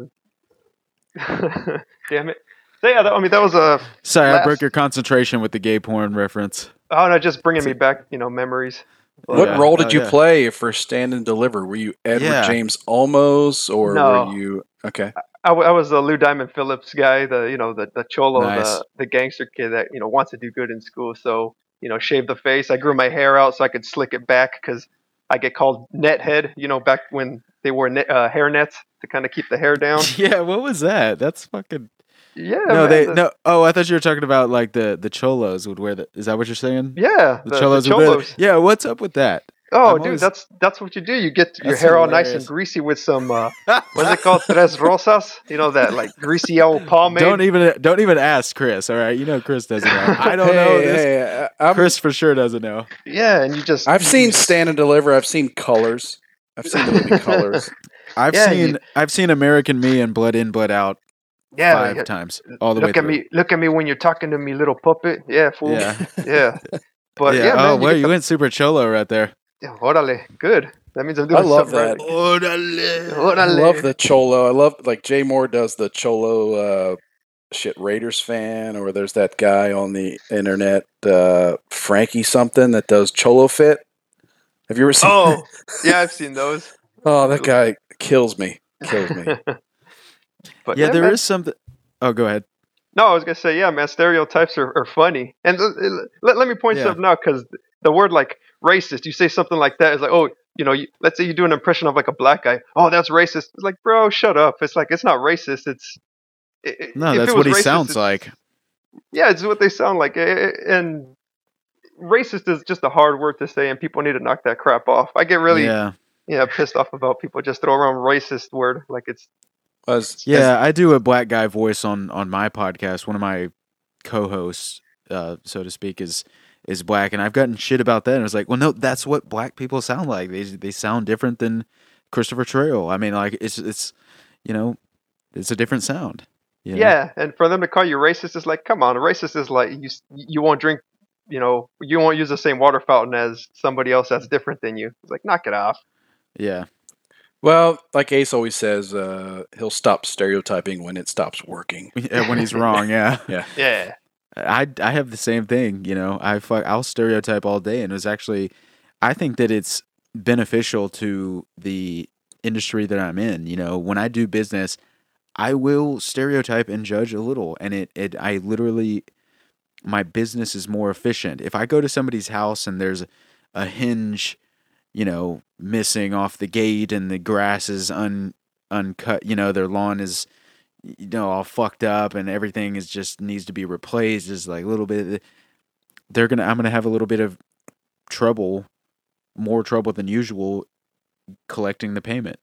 damn it. So yeah, that, I mean that was a Sorry, I broke your concentration with the gay porn reference. oh no, just bringing me back, you know, memories. What Yeah. role did Oh, you yeah. play for Stand and Deliver? Were you Edward Yeah. James Olmos or No. were you okay? I was the Lou Diamond Phillips guy, the you know the the cholo, Nice. the the gangster kid that you know wants to do good in school. So you know, shave the face. I grew my hair out so I could slick it back because I get called nethead. You know, back when they wore ne- uh, hair nets to kind of keep the hair down. yeah, what was that? That's fucking. Yeah, no, man, they the- no. Oh, I thought you were talking about like the the cholos would wear the. Is that what you're saying? Yeah, The, the, the cholos, would wear. cholos. Yeah, what's up with that? Oh, I'm dude, always- that's that's what you do. You get your That's hair all nice and greasy with some uh, what's it called, tres rosas? You know that like greasy old pomade. Don't even don't even ask Chris. All right, you know Chris doesn't know. I don't know Hey, this. hey, Chris for sure doesn't know. yeah, and you just I've seen just- Stand and Deliver. I've seen Colors. I've seen the movie Colors. I've Yeah, seen you- I've seen American Me and Blood In Blood Out yeah, five yeah. times all the way look at through. me, look at me when you're talking to me, little puppet. Yeah, fool. Yeah. yeah. But yeah. yeah, oh, man, well, you you get went super cholo right there. the, yeah, orale, good. That means I'm doing. I doing love something that. right. I Orale. love the Cholo. I love like Jay Mohr does the Cholo uh, shit Raiders fan, or there's that guy on the internet, uh, Frankie something that does Cholo Fit. Have you ever seen? Oh, yeah, I've seen those. Oh, that guy kills me. Kills me. But Yeah, there is man, something. Oh, go ahead. No, I was gonna say, yeah, man. Stereotypes are, are funny, and l- l- let, let me point Yeah. something out because the word like racist, you say something like that, it's like, oh, you know, you, let's say you do an impression of like a black guy. Oh, that's racist. It's like, bro, shut up. It's like it's not racist. It's i- i- No, that's it what he racist, sounds like. Yeah, it's what they sound like, Eh, eh, and racist is just a hard word to say, and people need to knock that crap off. I get really yeah. yeah pissed off about people just throw around racist word like it's Was Yeah, I do a black guy voice on on my podcast. One of my co-hosts, uh, so to speak, is is black, and I've gotten shit about that. And I was like, well, no, that's what black people sound like. They they sound different than Christopher Trail. I mean, like it's it's you know, it's a different sound. you know? Yeah, and for them to call you racist is like, come on, racist is like you you won't drink, you know, you won't use the same water fountain as somebody else that's different than you. It's like, knock it off. yeah, well, like Ace always says, uh, he'll stop stereotyping when it stops working. yeah. When he's wrong, yeah. Yeah, I I have the same thing, you know. I fuck, I'll stereotype all day, and it was actually, I think that it's beneficial to the industry that I'm in. You know, when I do business, I will stereotype and judge a little, and it it I literally, my business is more efficient. If I go to somebody's house and there's a hinge, you know, missing off the gate, and the grass is un uncut, you know, their lawn is you know all fucked up and everything is just needs to be replaced. Is like a little bit they're gonna i'm gonna have a little bit of trouble more trouble than usual collecting the payment.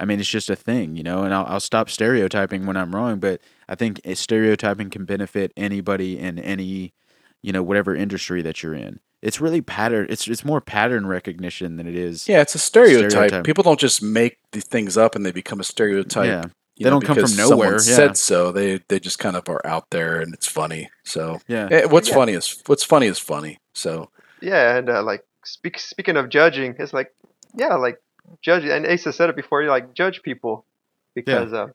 I mean it's just a thing you know and i'll, I'll stop stereotyping when i'm wrong but i think stereotyping can benefit anybody in any you know whatever industry that you're in it's really pattern it's it's more pattern recognition than it is Yeah, it's a stereotype. Stereotype. People don't just make the things up and they become a stereotype. yeah you They know, don't come from nowhere, Someone yeah. said so. They they just kind of are out there, and it's funny. So yeah eh, what's Yeah. funny is what's funny is funny. So yeah, and uh, like speak, speaking of judging, it's like, yeah, like judge, and asa said it before. You like judge people because uh,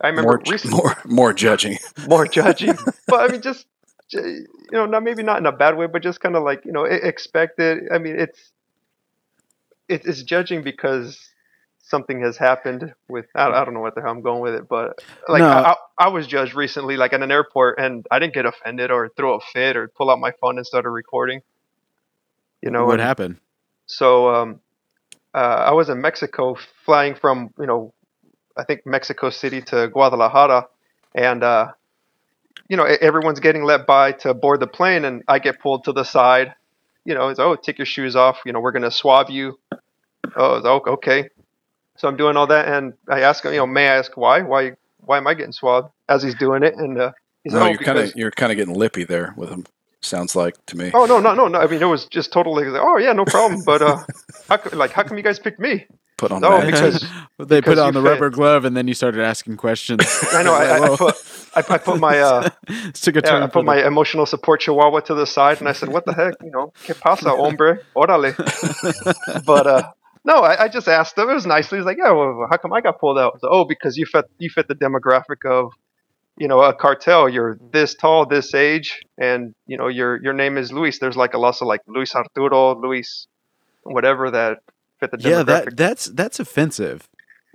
I remember more recently more more judging. more judging. but I mean, just j- you know, not maybe not in a bad way, but just kind of like you know, e- expected. I mean, it's it, it's judging because something has happened with I, I don't know what the hell I'm going with it, but like No. I, I, was judged recently, like at an airport, and I didn't get offended or throw a fit or pull out my phone and started recording. You know what and- happened so um, uh, I was in Mexico, flying from you know, I think Mexico City to Guadalajara, and uh, you know everyone's getting let by to board the plane, and I get pulled to the side. You know, it's oh, take your shoes off. You know, we're gonna swab you. Oh, it's, oh, okay. So I'm doing all that, and I ask him, you know, may I ask why? Why? Why am I getting swabbed? As he's doing it, and uh, he's No, like, oh, you're kind of you're kind of getting lippy there with him. Sounds like to me. Oh no no no no! I mean, it was just totally like, oh yeah, no problem. But uh, how co- like how come you guys picked me? Put on No, that. because they put on the fit. rubber glove and then you started asking questions I know I, I, I put I, I put my uh took a yeah, I put my emotional support chihuahua to the side and I said, "What the heck, you know? ¿Qué pasa, hombre? Órale." but uh, no, I, I just asked him. It was nicely. He's like, "Yeah, well, how come I got pulled out?" Said, "Oh, because you fit you fit the demographic of." You know, a cartel. You're this tall, this age, and you know your your name is Luis. There's like a lot of like Luis Arturo, Luis, whatever that fit the demographic. yeah that that's that's offensive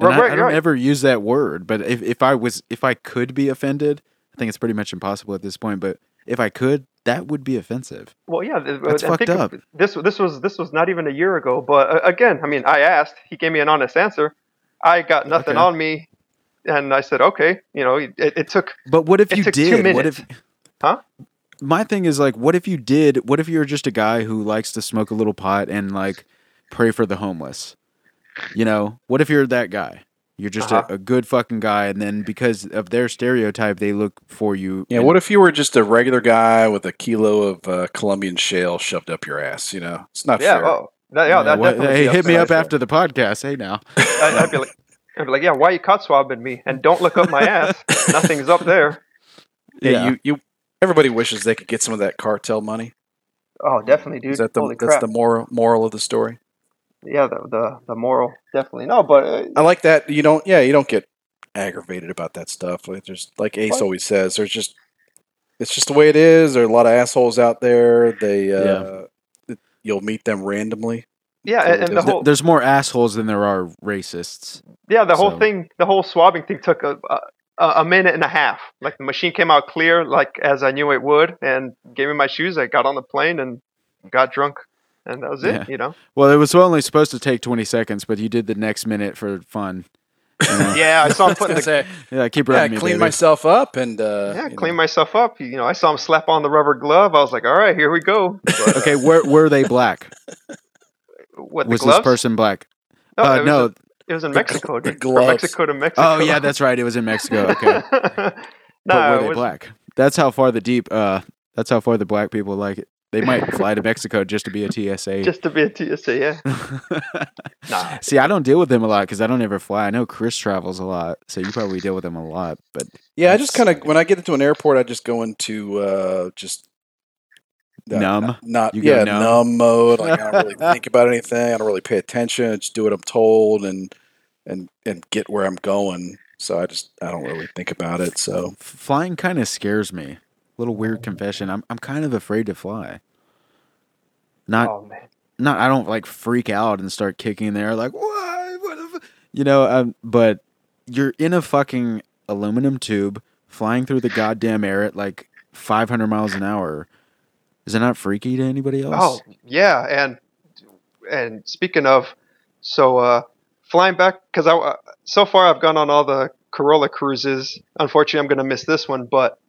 Right, I, I don't right. ever use that word but if, if i was if i could be offended i think it's pretty much impossible at this point but if i could that would be offensive Well, yeah, That's fucked think up. This this was this was not even a year ago, but uh, again, I mean, I asked. He gave me an honest answer. I got nothing Okay. on me, and I said, okay, you know, it, it took. But what if you did? What if? Huh? My thing is like, what if you did? What if you're just a guy who likes to smoke a little pot and like pray for the homeless? You know, what if you're that guy? You're just Uh-huh. a, a good fucking guy, and then because of their stereotype, they look for you. Yeah, and- what if you were just a regular guy with a kilo of uh, Colombian shale shoved up your ass? You know, it's not Yeah, fair. oh, that, yeah, that what- definitely. hey, hit me up down. after the podcast. Hey, now. I- I'd be like, I'd be like, yeah, why you caught swabbing me? And don't look up my ass. Nothing's up there. Yeah, Yeah. you you. Everybody wishes they could get some of that cartel money. Oh, definitely, dude. Is that the Holy that's crap. the moral moral of the story? Yeah, the, the the moral, definitely. No, but uh, I like that. You don't. Yeah, you don't get aggravated about that stuff. Like there's like Ace What? always says. There's just it's just the way it is. There are a lot of assholes out there. They uh, it- you'll meet them randomly. yeah, So and, and the there's- whole There's more assholes than there are racists. yeah, the whole so- thing, the whole swabbing thing took a, a a minute and a half. Like the machine came out clear, like as I knew it would, and gave me my shoes. I got on the plane and got drunk, and that was Yeah. it. You know. Well, it was only supposed to take 20 seconds, but you did the next minute for fun. Yeah, I saw him putting the say, yeah, keep yeah, running I me, clean baby. myself up and uh, yeah, clean know, myself up. You know, I saw him slap on the rubber glove. I was like, all right, here we go. But, uh, Okay, were were they black? what the was gloves? this person black? No, uh, it was, no. it was in Mexico. gl- the dude. From. Mexico to Mexico. Oh yeah, that's right. It was in Mexico. Okay, no, but were they was, black? That's how far the deep. Uh, that's how far the black people like it. They might fly to Mexico just to be a TSA. just to be a TSA. Yeah. Nah. See, I don't deal with them a lot because I don't ever fly. I know Chris travels a lot, so you probably deal with them a lot. But yeah. I just kind of when I get into an airport, I just go into uh, just uh, Numb? Not, not You yeah, numb? numb mode. Like I don't really think about anything. I don't really pay attention. I just do what I'm told and and and get where I'm going. So I just I don't really think about it. So flying kind of scares me. Little weird confession. I'm I'm kind of afraid to fly. Not Oh not I don't like freak out and start kicking in the like what, what the fu-" you know um, but you're in a fucking aluminum tube flying through the goddamn air at like 500 miles an hour is it not freaky to anybody else Oh yeah, and and speaking of, so uh, flying back because I uh, so far I've gone on all the Carolla cruises. Unfortunately, I'm gonna miss this one, but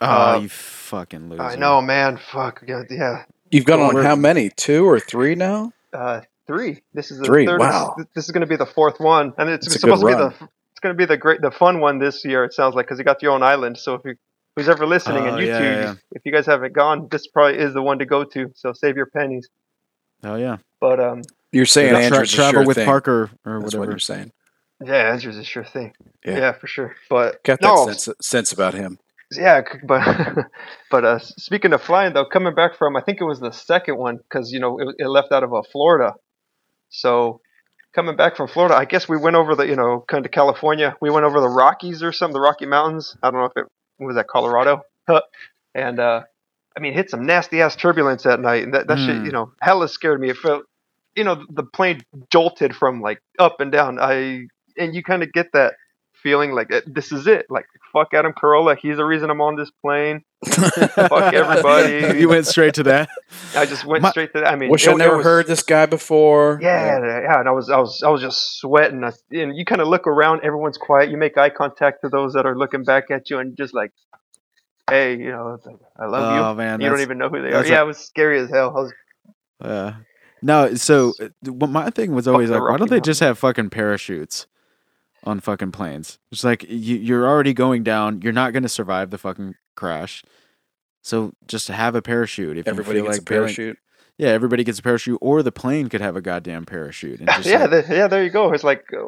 oh uh, you fucking loser I know, man. Fuck yeah. you've gone on how many? Two or three now? Uh, three. This is the Three, third. wow. This, this is gonna be the fourth one, and it's, That's a supposed to be the. It's gonna be the great, the fun one this year. It sounds like because you got your own island. So if you, who's ever listening on Oh, YouTube, yeah, yeah. if you guys haven't gone, this probably is the one to go to. So save your pennies. oh yeah But um, You're saying Tra- Andrew's a travel sure with thing. parker or That's whatever what you're saying. yeah, Andrew's a sure thing. Yeah. Yeah, for sure. But Got that no, sense sense about him. Yeah, but but uh, speaking of flying though, coming back from I think it was the second one because you know it, it left out of uh, Florida. So coming back from Florida, I guess we went over the you know kind of California. We went over the Rockies or something, the Rocky Mountains. I don't know if it was that Colorado, and uh, I mean hit some nasty ass turbulence at night, and that that shit Hmm. you know hella scared me. It felt you know the plane jolted from like up and down. I and you kind of get that feeling like eh, this is it. Like fuck Adam Carolla, he's the reason I'm on this plane. Fuck everybody. you went straight to that I just went My- straight to that. I mean, Wish it- I it never was- heard this guy before. Yeah, yeah, and I was, I was, I was just sweating. I, and you kind of look around, everyone's quiet. You make eye contact to those that are looking back at you, and just like, hey, you know, I love oh you. man you don't even know who they are. that's a- Yeah, it was scary as hell. I was, Yeah. No, so uh, what my thing was always like, why don't they just have fucking parachutes on fucking planes? It's like you, you're already going down. You're not going to survive the fucking crash. So just have a parachute. If Everybody you feel gets like a bailing- parachute. yeah, everybody gets a parachute, or the plane could have a goddamn parachute. And just yeah, like- the, yeah. There you go. It's like, uh,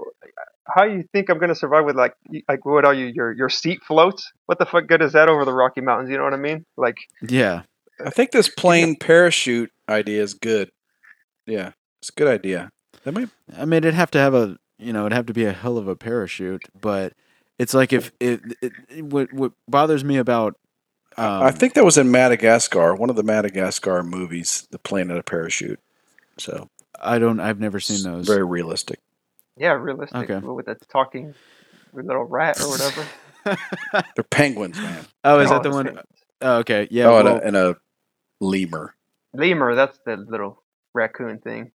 how you think I'm gonna survive with like, like what are you? Your your seat floats? What the fuck good is that over the Rocky Mountains? You know what I mean? Like, yeah. I think this plane parachute idea is good. Yeah, it's a good idea. That might I mean, it'd have to have a, you know, it'd have to be a hell of a parachute. But it's like if it, it, it what what bothers me about, um, I think that was in Madagascar, one of the Madagascar movies. The plane had a parachute, so I don't. I've never seen it's those. Very realistic. yeah, realistic Okay. with the talking little rat or whatever. They're penguins, man. oh, is No, that the it's one? penguins. Oh, okay. Yeah. oh, and, well- a, and a lemur. Lemur, that's the little raccoon thing.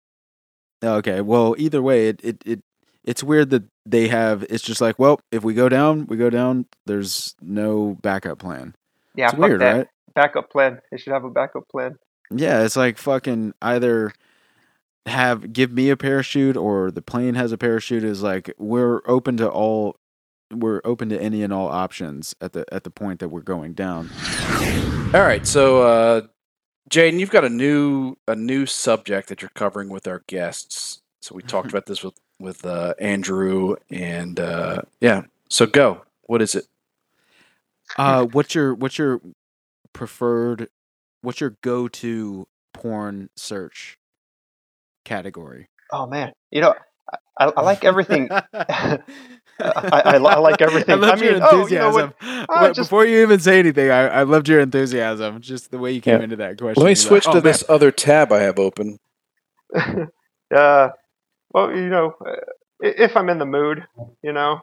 Okay. Well, either way, it, it, it it's weird that they have. It's just like, well, if we go down, we go down. There's no backup plan. Yeah, it's weird, that. right? Backup plan. They should have a backup plan. Yeah, it's like fucking either have give me a parachute or the plane has a parachute is like we're open to all we're open to any and all options at the at the point that we're going down. All right, so uh, Jaden, you've got a new a new subject that you're covering with our guests. So we talked about this with with uh, Andrew, and uh, yeah. So go. What is it? Uh what's your what's your preferred what's your go-to porn search category? Oh man, you know, I, I I like everything. I, I, I like everything. I loved mean, your oh, you know enthusiasm. what? But just- Before you even say anything, I, I loved your enthusiasm. Just the way you came Yeah. into that question. Let me You're like, switch "Oh, to man, this other tab I have open. uh, well, you know, uh, if I'm in the mood, you know,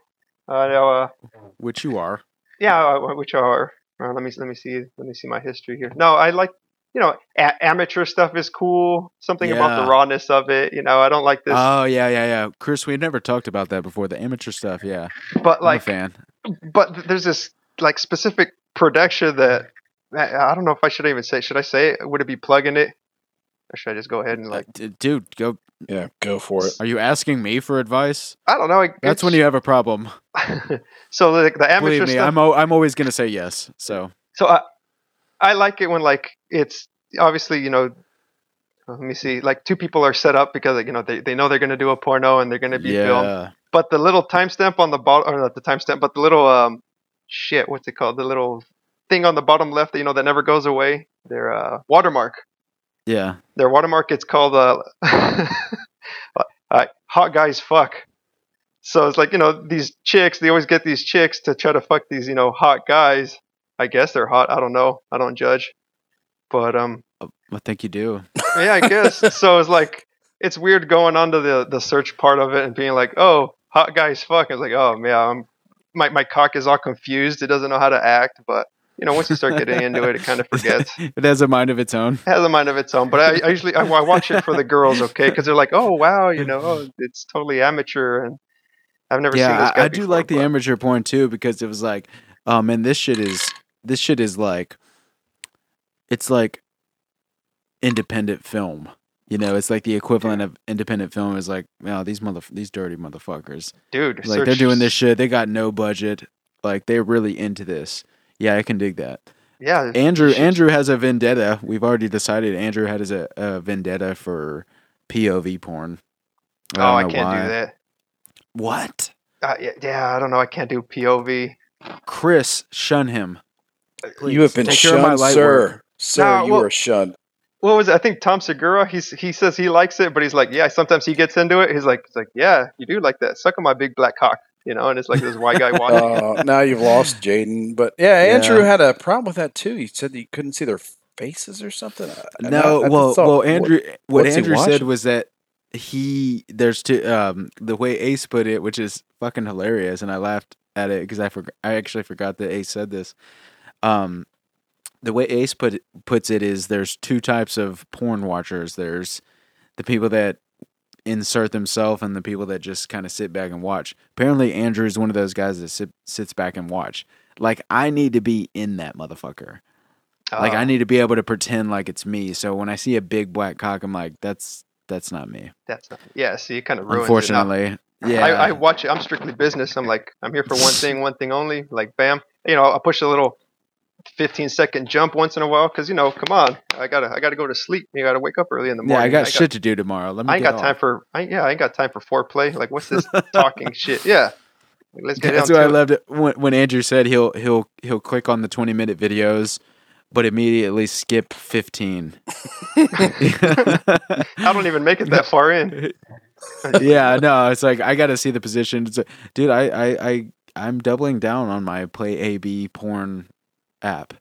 I know, uh, which you are. yeah, uh, which are. Uh, let me let me see let me see my history here. No, I like you know a- amateur stuff is cool. Something about the rawness of it. You know, I don't like this, Oh yeah, yeah, yeah. Chris, we never talked about that before. The amateur stuff, yeah. but like fan. but there's this like specific production that I I don't know if I should even say. Should I say it? Would it be plugging it, or should I just go ahead and like? Uh, d- dude, go. Yeah, go for it. Are you asking me for advice? I don't know. I- That's when you have a problem. so like the amateur Believe me, stuff. I'm o- I'm always gonna say yes. So so I I like it when like it's obviously you know. Let me see. Like two people are set up because like, you know they, they know they're gonna do a porno and they're gonna be filmed. yeah, But the little timestamp on the bottom, or not the timestamp, but the little um, shit, what's it called? The little thing on the bottom left, that you know, that never goes away. Their uh, watermark. Yeah. Their watermark. It's called uh, uh, hot guys fuck. So it's like you know these chicks. They always get these chicks to try to fuck these you know hot guys. I guess they're hot. I don't know. I don't judge. But um, I think you do. yeah, I guess. so it's like it's weird going onto the the search part of it and being like, oh, hot guys fuck. It's like, oh yeah, I'm my my cock is all confused. It doesn't know how to act. But you know, once you start getting into it, it kind of forgets. it has a mind of its own. It has a mind of its own. But I, I usually I, I watch it for the girls, okay? Because they're like, oh wow, you know, oh, it's totally amateur, and I've never seen this Yeah, guy I, I do before, like the amateur porn too because it was like, oh man, this shit is this shit is like, it's like independent film. You know, it's like the equivalent of independent film is like, oh, these mother these dirty motherfuckers. dude. Like they're doing this shit. They got no budget. Like they're really into this. Yeah, I can dig that. Yeah, Andrew you Andrew has a vendetta. We've already decided Andrew has a, a vendetta for POV porn. Oh, I can't why. do that. What? Uh, yeah, yeah, I don't know. I can't do POV. Chris, shun him. you have been Take care my shunned, sir. work. Sir, No, you well- are shunned. what was it? I think Tom Segura. He's he says he likes it, but he's like, yeah. Sometimes he gets into it. He's like, he's like, yeah, you do like that. Suck on my big black cock, you know. And it's like this white guy watching. Uh, now you've lost Jaden. But yeah, Andrew had a problem with that too. He said he couldn't see their faces or something. I- I- No, I well, thought- well, Andrew, what, what's he Andrew said was that he there's two um the way Ace put it, which is fucking hilarious, and I laughed at it because I forgot I actually forgot that Ace said this. Um, the way Ace put puts it is there's two types of porn watchers. There's the people that insert themselves and the people that just kind of sit back and watch. Apparently, Andrew is one of those guys that sit, sits back and watch. Like I need to be in that motherfucker. Like I Uh, need to be able to pretend like it's me. So when I see a big black cock, I'm like, that's that's not me. That's not, yeah. So you kind of. Unfortunately, yeah. I, I watch it. I'm strictly business. I'm like, I'm here for one thing, one thing only. Like, bam. You know, I'll push a little 15 second jump once in a while because you know, come on, I gotta, I gotta go to sleep. You gotta wake up early in the morning yeah, morning. I got shit to do tomorrow. Let me. I ain't got time for. I, yeah, I ain't got time for foreplay. Like, what's this talking shit? Yeah, Like, let's get That's why I it. loved it when, when Andrew said he'll he'll he'll click on the 20 minute videos, but immediately skip 15. I don't even make it that far in. yeah, no, it's like I got to see the position. It's like, dude, I, I, I, I'm doubling down on my Play AB porn app.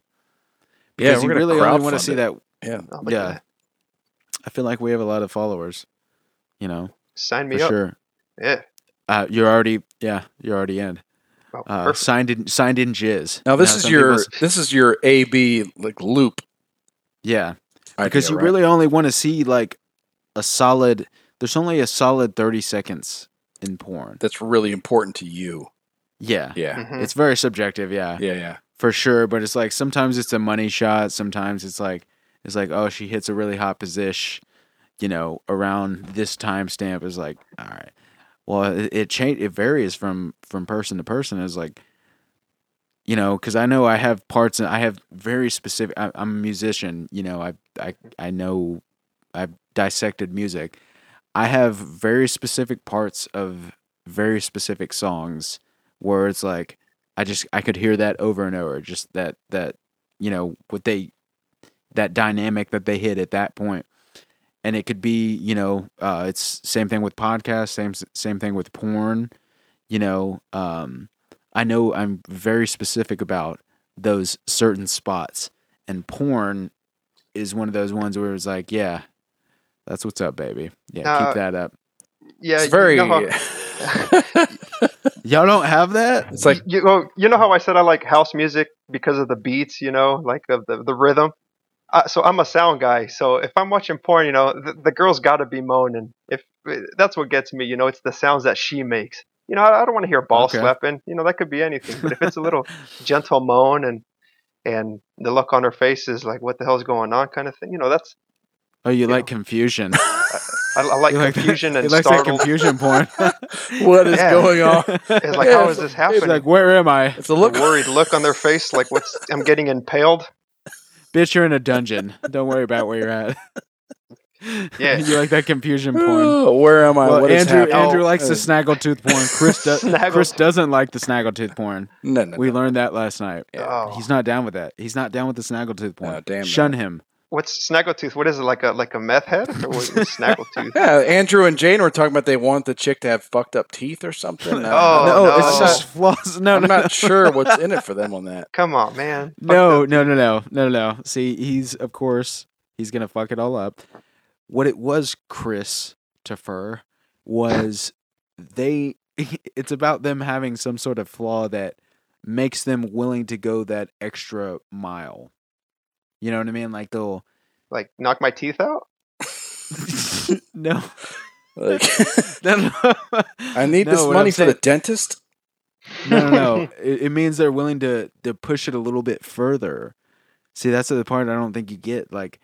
Yeah, Because we're you really only want to see it. that. Yeah. Oh, Yeah, that. I feel like we have a lot of followers. You know, sign me for up. sure. Yeah, Uh, you're already, yeah, you're already in. Oh, Uh, signed in, signed in jizz. Now this You know, is your people this is your AB like loop. yeah, idea, because you right? really only want to see like a solid. There's only a solid 30 seconds in porn. That's really important to you. Yeah. Yeah. Mhm. It's very subjective, yeah. Yeah. Yeah. For sure, but it's like sometimes it's a money shot, sometimes it's like it's like oh she hits a really hot position, you know, around this timestamp is like all right. Well, it, it change it varies from from person to person. It's like you know, because I know I have parts and I have very specific. I, I'm a musician, you know. I I I know I've dissected music. I have very specific parts of very specific songs where it's like I just I could hear that over and over. Just that that you know what they that dynamic that they hit at that point, and it could be you know uh, it's same thing with podcasts, same same thing with porn. You know, um, I know I'm very specific about those certain spots, and porn is one of those ones where it's like, yeah, that's what's up, baby. Yeah, Uh, keep that up. Yeah, It's you very. know how- Y'all don't have that? it's like you, well, you know how I said I like house music because of the beats, you know, like of the the rhythm. Uh, so I'm a sound guy. So if I'm watching porn, you know, the, the girl's got to be moaning. If that's what gets me, you know, it's the sounds that she makes. You know, I, I don't want to hear ball Okay. slapping. You know, that could be anything. But if it's a little gentle moan and and the look on her face is like, what the hell's going on, kind of thing. You know, that's Oh, you Yeah. like confusion. I, I like You like that- confusion he and likes startled. confusion porn. what is Yeah. going on? It's like, Yeah, how this He's happening? like, where am I? It's a The look. worried look on their face, like what's I'm getting impaled. Bitch, you're in a dungeon. Don't worry about where you're at. Yeah. you like that confusion porn. Where am I? Well, what is Andrew happening? Andrew Oh, likes the snaggletooth porn. Chris does. Snaggle- Chris doesn't like the snaggletooth porn. No, no, We no. learned that last night. Oh. He's not down with that. He's not down with the snaggletooth porn. Oh, damn Shun that. him. What's snaggletooth? What is it like a like a meth head or what is snaggletooth? Yeah, Andrew and Jane were talking about they want the chick to have fucked up teeth or something. Uh, Oh, no, no. it's just flaws. No, I'm no, not no. sure what's in it for them on that. Come on, man. Fuck No, no, no, no, no, no. See, he's of course he's gonna fuck it all up. What it was, Chris Tafur, was they. It's about them having some sort of flaw that makes them willing to go that extra mile. You know what I mean? Like they'll. Like knock my teeth out? no, Like, no, no. I need No, this money for the dentist. no, no, no. It, it means they're willing to to push it a little bit further. See, that's the part I don't think you get. Like,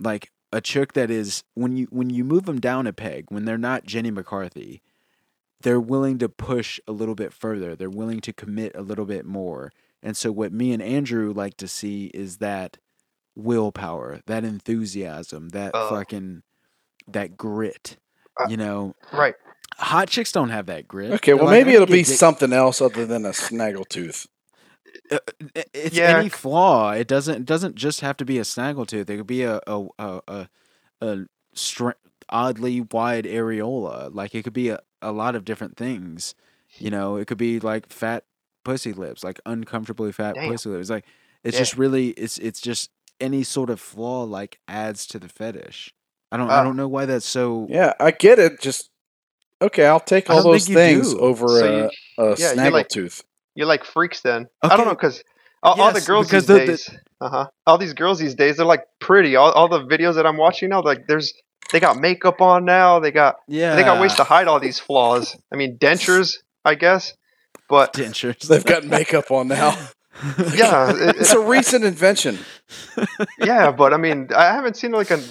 like a chick that is when you when you move them down a peg when they're not Jenny McCarthy, they're willing to push a little bit further. They're willing to commit a little bit more. And so, what me and Andrew like to see is that willpower, that enthusiasm, that Oh. fucking that grit. Uh, You know, Right. hot chicks don't have that grit. Okay, They're well like, maybe it'll be dick- something else other than a snaggletooth. uh, it's Yeah. any flaw. It doesn't it doesn't just have to be a snaggletooth. It could be a a a a, a str- oddly wide areola. Like it could be a, a lot of different things. You know, it could be like fat pussy lips, like uncomfortably fat Damn. pussy lips. Like it's Yeah. just really it's it's just any sort of flaw like adds to the fetish. I don't Ah. I don't know why that's so. Yeah, I get it. Just okay, I'll take all those things do. over So a, you- a yeah, you're like- snaggletooth. You're like freaks then. I don't know because all, all the girls these the- the- days, uh huh. All these girls these days, they're like pretty. All, all the videos that I'm watching now, like there's they got makeup on now. They got Yeah, they got ways to hide all these flaws. I mean dentures, I guess. But dentures. They've got makeup on now. Yeah, it- It's a recent invention. yeah, but I mean, I haven't seen like a,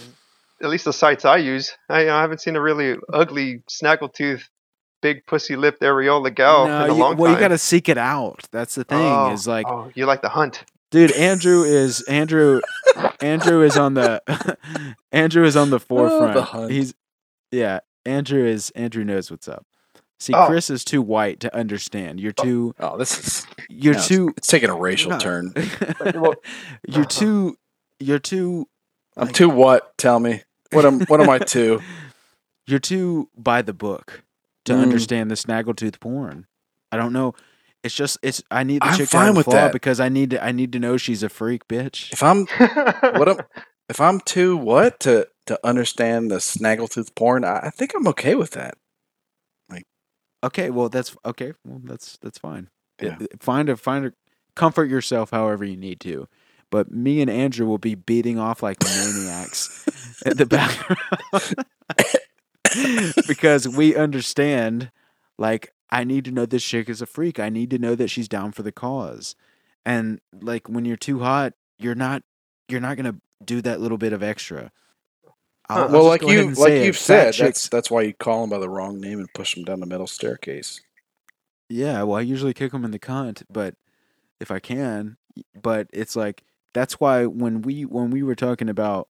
at least the sites I use. I, I haven't seen a really ugly snaggletooth, big pussy lipped areola gal no, in a you, long well, time. you got to seek it out. That's the thing. oh, is like oh, you like the hunt. Dude, Andrew is Andrew. Andrew is on the Andrew is on the forefront. hunt. He's yeah. Andrew is Andrew knows what's up. See, Oh. Chris is too white to understand. You're too. Oh, this is You're no, too. It's taking a racial no. turn. you're too. You're too. I'm like, too what? Tell me. What am what am I too? You're too by the book to Mm. understand the snaggletooth porn. I don't know. It's just it's. I need the I'm chick to fine have a with that. because I need to. I need to know she's a freak bitch. If I'm what am if I'm too what to to understand the snaggletooth porn, I, I think I'm okay with that. Okay, well that's okay. Well that's that's fine. Yeah. Uh, Find a find a comfort yourself however you need to. But me and Andrew will be beating off like maniacs at the background. because we understand like I need to know this chick is a freak. I need to know that she's down for the cause. And like when you're too hot, you're not you're not gonna do that little bit of extra. I'll- I'll well, like you like you've Fat said, chicks- that's that's why you call them by the wrong name and push them down the middle staircase. Yeah, well, I usually kick them in the cunt, but if I can, but it's like that's why when we when we were talking about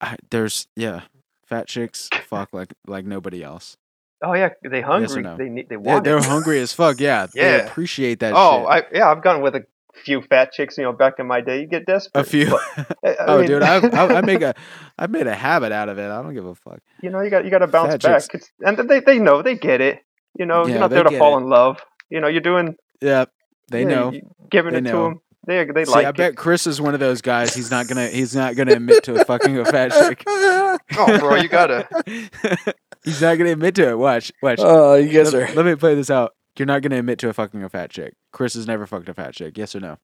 I, there's yeah, fat chicks fuck like like nobody else. Oh yeah, they hungry. no? They need. They Yeah, want. they're it. hungry as fuck. Yeah, they Yeah. appreciate that. Oh, shit. I, yeah, I've gone with a few fat chicks. You know, back in my day, you get desperate. a few. But, I- I oh, mean, dude, I, I I make a I made a habit out of it. I don't give a fuck. you know, you got you got to bounce Fat back, chicks. It's, and they they know they get it. You know, Yeah, you're not there to fall it. in love. You know, you're doing. Yeah, they yeah, know. you- giving They it know. to them. They they See, like I it. bet Chris is one of those guys. He's not gonna he's not gonna admit to a fucking a fat chick. Oh, bro, you gotta. he's not gonna admit to it. Watch, watch. Oh, you guys let, are. let me play this out. You're not gonna admit to a fucking a fat chick. Chris has never fucked a fat chick. Yes or no?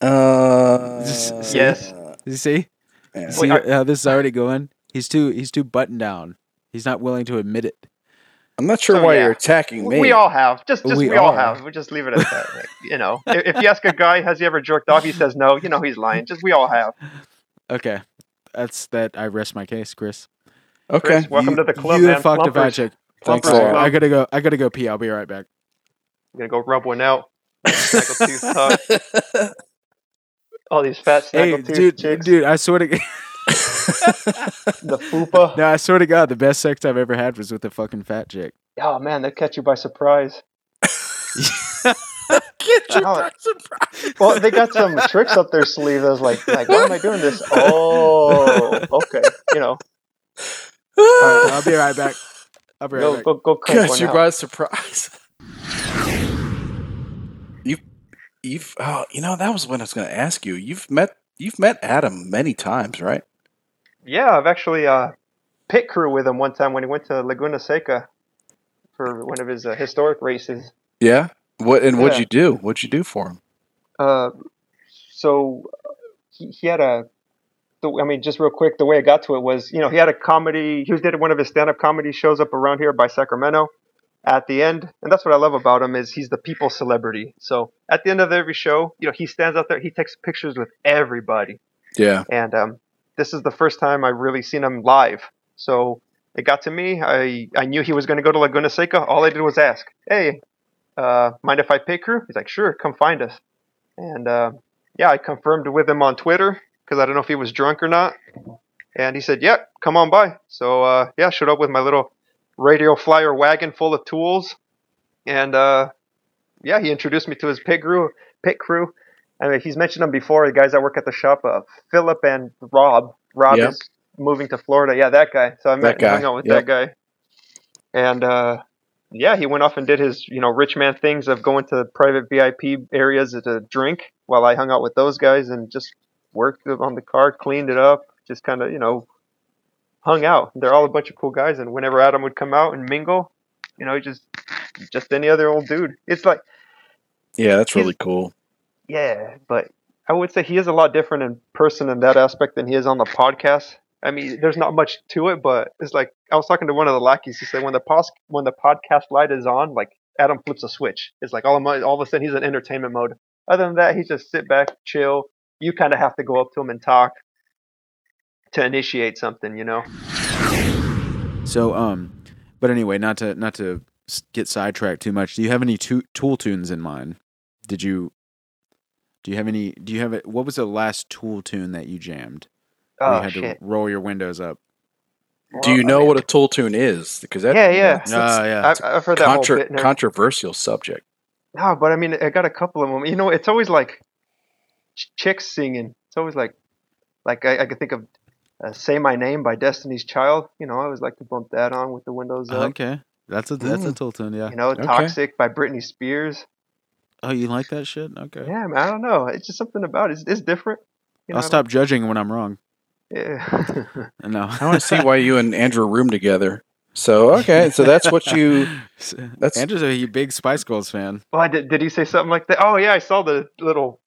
Uh, See? Yes. You see? Yeah. See I- how this is already going? He's too he's too buttoned down. He's not willing to admit it. I'm not sure So, why yeah. you're attacking me. We all have. Just just We we, all all have. We just leave it at that. Like, you know, if, if you ask a guy, has he ever jerked off? He says no. You know, he's lying. Just we all have. Okay. That's that I rest my case, Chris. okay. Chris, welcome you, to the club, you man. have fucked a fat chick. Thanks Plumpers a I gotta go I gotta go pee. I'll be right back. I'm gonna go rub one out. Snaggletooth hug. All these fat Hey, snaggletooth dude, chicks. dude, I swear to The fupa. No, I swear to God, the best sex I've ever had was with a fucking fat chick. Oh man, they catch you by surprise. Get you by surprise. Well, they got some tricks up their sleeve. I was like, like, why am I doing this? Oh, okay. You know, All right, I'll be right back. I'll be right go back. go go crank Got you out. by surprise. You've, you've, oh, you know, that was what I was going to ask you. You've met, you've met Adam many times, right? Yeah, I've actually uh, pit crew with him one time when he went to Laguna Seca for one of his uh, historic races. Yeah. What and what'd Yeah. you do? What'd you do for him? Uh, so he, he had a. The, I mean, just real quick, the way I got to it was, you know, he had a comedy. He was did one of his stand-up comedy shows up around here by Sacramento. At the end, and that's what I love about him is he's the people celebrity. So at the end of every show, you know, he stands out there, he takes pictures with everybody. Yeah. and um, this is the first time I've really seen him live. So it got to me. I, I knew he was going to go to Laguna Seca. All I did was ask, "Hey, uh, mind if I pay crew?" He's like, "Sure, come find us." And uh, yeah, I confirmed with him on Twitter because I don't know if he was drunk or not. And he said, "Yeah, come on by." So uh, yeah, showed up with my little radio flyer wagon full of tools, and uh, yeah, he introduced me to his pit crew. Pit crew. I mean, he's mentioned them before. The guys that work at the shop, uh, Philip and Rob. Rob Yep. is moving to Florida. Yeah, that guy. So I met guy, hung out with yep. that guy. And uh, yeah, he went off and did his you know rich man things of going to the private VIP areas to drink while I hung out with those guys and just worked on the car, cleaned it up, just kind of you know hung out. They're all a bunch of cool guys. And whenever Adam would come out and mingle, you know, he just just any other old dude. It's like Yeah, that's really cool. yeah, but I would say he is a lot different in person in that aspect than he is on the podcast. I mean, there's not much to it, but it's like I was talking to one of the lackeys. He said when the pos- when the podcast light is on, like Adam flips a switch. It's like all of, my, all of a sudden he's in entertainment mode. Other than that, he just sit back, chill. You kind of have to go up to them and talk to initiate something, you know. So um, but anyway, not to not to get sidetracked too much. Do you have any tu- tool tunes in mind? Did you? Do you have any? Do you have it? What was the last tool tune that you jammed? Oh you had shit! to roll your windows up. Do you Well, I know mean, what a tool tune is? Because that, Yeah, yeah. that's- that's Ah, yeah. I've, I've heard that whole contra- bit. controversial subject. No, but I mean, I got a couple of them. You know, it's always like ch- chicks singing. It's always like, like I, I could think of uh, "Say My Name" by Destiny's Child. You know, I always like to bump that on with the windows up. Okay, that's a that's a Mm. tool tune. Yeah. You know, Okay. "Toxic" by Britney Spears. Oh, you like that shit? Okay. Yeah, man, I don't know. It's just something about it. It's, it's different. You know, I'll stop judging when I'm wrong. Yeah. No. I want to see why you and Andrew room together. So okay, so that's what you. That's Andrew's a big Spice Girls fan. well, did did he say something like that? Oh yeah, I saw the little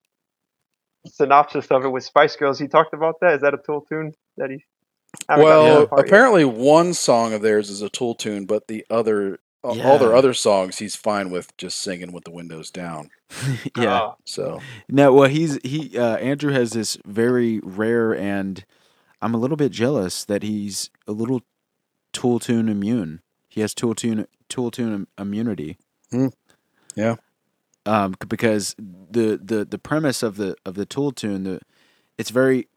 synopsis of it with Spice Girls. He talked about that. Is that a Tool tune that he? I haven't gotten to Well, that part yet. apparently one song of theirs is a Tool tune, but the other, all all their other songs, he's fine with just singing with the windows down. yeah. Oh, So No, well, he's he uh, Andrew has this very rare, and I'm a little bit jealous that he's a little tool tune immune. He has tool tune tool tune immunity. Hmm. Yeah. Um, because the the the premise of the of the tool tune, the it's very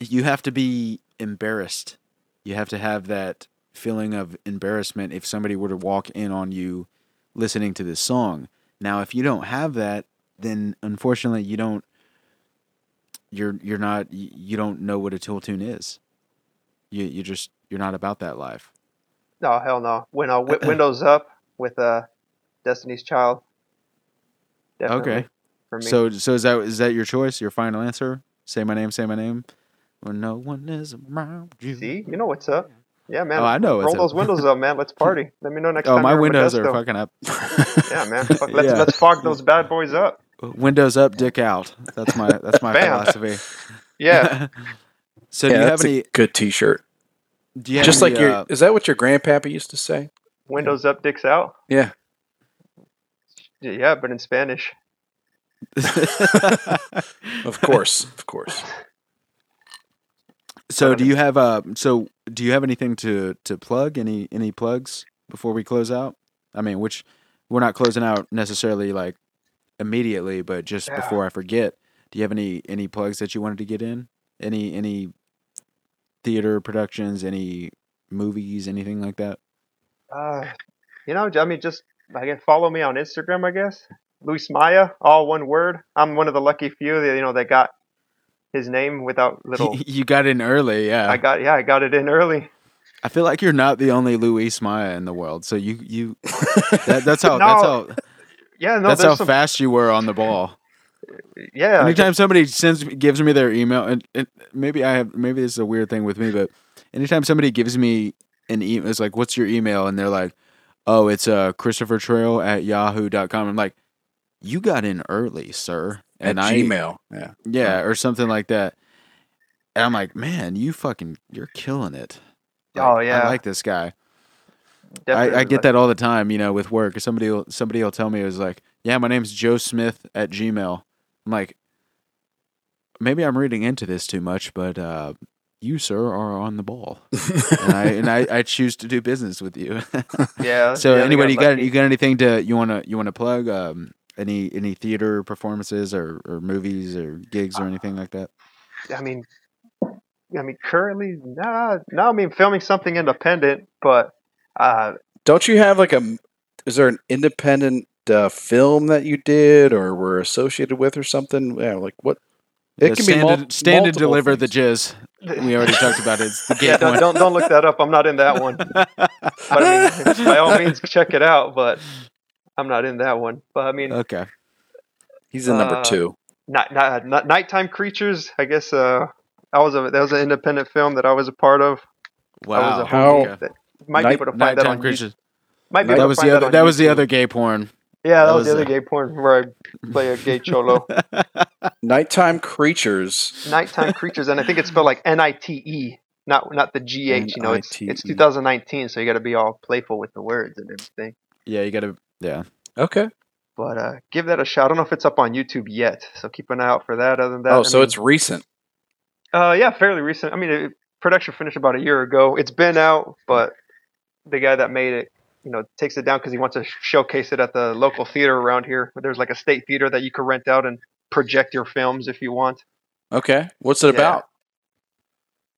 you have to be embarrassed. You have to have that feeling of embarrassment if somebody were to walk in on you listening to this song. Now, if you don't have that, then unfortunately you don't you're you're not you don't know what a tool tune is. You you just you're not about that life. no, hell no. When uh, wi- Windows Up with uh, Destiny's Child. Definitely Okay. For me. So so is that is that your choice? Your final answer? Say my name, say my name. When no one is around you. See, you know what's up. Yeah, man. Oh, I know Roll what's up. those windows up, man. Let's party. Let me know next Oh, time. my windows are fucking up. Yeah, man. Fuck, let's Yeah. let's fog those bad boys up. Windows up, dick out. That's my that's my philosophy. Yeah. so yeah, do you that's have any? a good T-shirt. Do you have Just any, like your, uh, is that what your grandpappy used to say? Windows up, dicks out. Yeah. Yeah, but in Spanish. Of course, of course. so do you have uh so do you have anything to to plug any any plugs before we close out? I mean, which we're not closing out necessarily like immediately, but just Yeah. before I forget, do you have any any plugs that you wanted to get in? Any any theater productions, any movies, anything like that? Uh, you know, I mean, just I guess follow me on Instagram. I guess Luis Maya, all one word. I'm one of the lucky few that you know that got his name without little. you got in early, yeah. I got yeah, I got it in early. I feel like you're not the only Luis Maya in the world. So you you that, that's how that's how Yeah, no, that's how some. fast you were on the ball. Yeah, anytime somebody sends gives me their email and, and maybe I have maybe this is a weird thing with me, but anytime somebody gives me an email it's like, What's your email? And they're like, Oh, it's uh Christopher Trail at yahoo.com. I'm like, You got in early, sir. And And I Gmail. Yeah. Yeah, or something like that. And I'm like, Man, you fucking you're killing it. Oh, yeah. I like this guy. I, I get that all the time, you know, with work. Somebody will somebody will tell me it was like, yeah, my name's Joe Smith at Gmail. I'm like, maybe I'm reading into this too much, but uh, you, sir, are on the ball, and I and I, I choose to do business with you. Yeah. so yeah, they anybody, you got lucky. you got anything to you wanna you wanna plug? Um, any any theater performances or, or movies or gigs or anything like that? I mean, I mean, currently, nah, no. I mean, filming something independent, but uh, Don't you have like a? Is there an independent uh, film that you did or were associated with or something? Yeah, like what? It The can be stand, mul- to, stand to multiple deliver the things. jizz. We already talked about it. It's the yeah, gate don't, don't don't look that up. I'm not in that one. But I mean, by all means, check it out. But I'm not in that one. But I mean, Okay. He's in number Uh, two. not, not, not nighttime creatures. I guess uh, I was a that was an independent film that I was a part of. I was Wow. a How- that- might Night- be able to find that on creatures. YouTube. Might be able That to was the other. on That was the other gay porn. Yeah, that, that was, the other uh, gay porn where I play a gay cholo. Nighttime creatures. Nighttime creatures, and I think it's spelled like N I T E, not not the G H. You know, it's it's 2019, so you got to be all playful with the words and everything. Yeah, you gotta. Yeah. Okay. But uh, give that a shot. I don't know if it's up on YouTube yet, so keep an eye out for that. Other than that, oh, I so mean- it's recent. Uh, yeah, fairly recent. I mean, it, production finished about a year ago. It's been out, but the guy that made it, you know, takes it down because he wants to showcase it at the local theater around here. There's like a state theater that you can rent out and project your films if you want. Okay. What's it Yeah. about?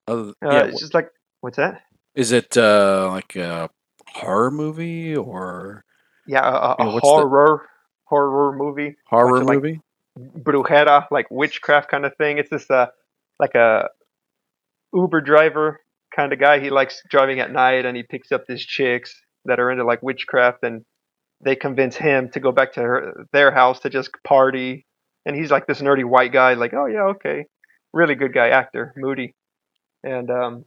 Uh, yeah. it's just like what's that? Is it uh, like a horror movie or Yeah, a, a, Yeah, a what's the- horror horror movie, horror like, movie? brujera, like witchcraft kind of thing. It's this uh, like a Uber driver kind of guy. He likes driving at night, and he picks up these chicks that are into like witchcraft, and they convince him to go back to her, their house to just party. And he's like this nerdy white guy, like, oh yeah, okay, really good guy, actor, Moody, and um,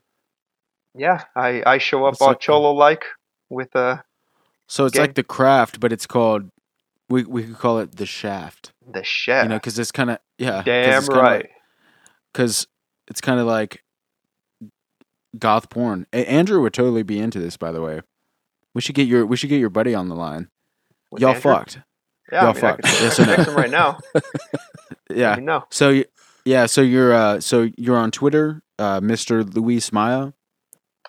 yeah, I I show up What's all cholo like with a So it's Gang. like the craft, but it's called. We we could call it the shaft. the chef. You know, because it's kind of yeah. Damn right. Because it's kind of like goth porn. Andrew would totally be into this, by the way. We should get your we should get your buddy on the line. With Y'all Andrew? fucked. Yeah, Y'all I mean, fucked. could Yes or no? him right now. Yeah. Let me know. So yeah, so you're uh so you're on Twitter, uh Mr. Luis Maya.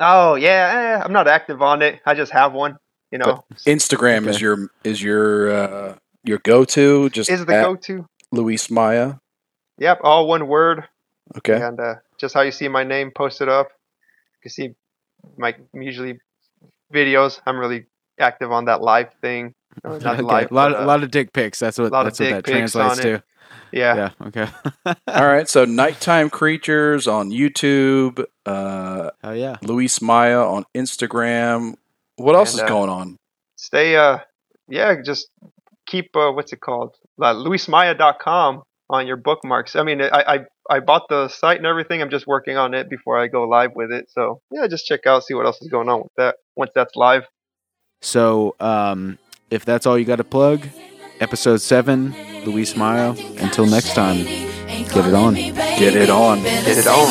Oh yeah, eh, I'm not active on it. I just have one. You know, Instagram is your is your uh, your go to. Just is the go-to. Luis Maya. Yep, all one word, Okay. and uh, just how you see my name posted up. You can see my usually videos. I'm really active on that live thing. Or not Okay. live, a lot but, a uh, lot of dick pics. That's what that's what that translates to. yeah. Yeah, okay. All right. So nighttime creatures on YouTube. Uh, Oh yeah. Luis Maya on Instagram. What else And, is uh, going on? Stay. Uh, yeah, just keep. Uh, what's it called? Uh, LuisMaya.com on your bookmarks. I mean, I, I I bought the site and everything. I'm just working on it before I go live with it. So yeah, just check out, see what else is going on with that once that's live. So um if that's all you got to plug, episode 7, Luis Maya. Until next time, get it on. Get it on. Get it on.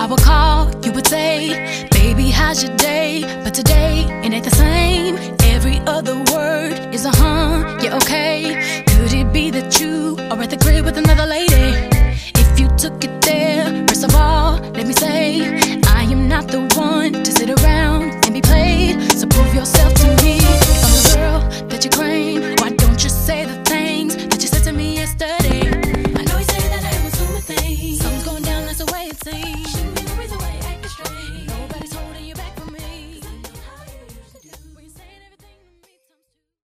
I would call, you would say, Baby, how's your day? But today, it ain't the same. Every other word is a huh, yeah, okay. Could it be that you are at the crib with another lady?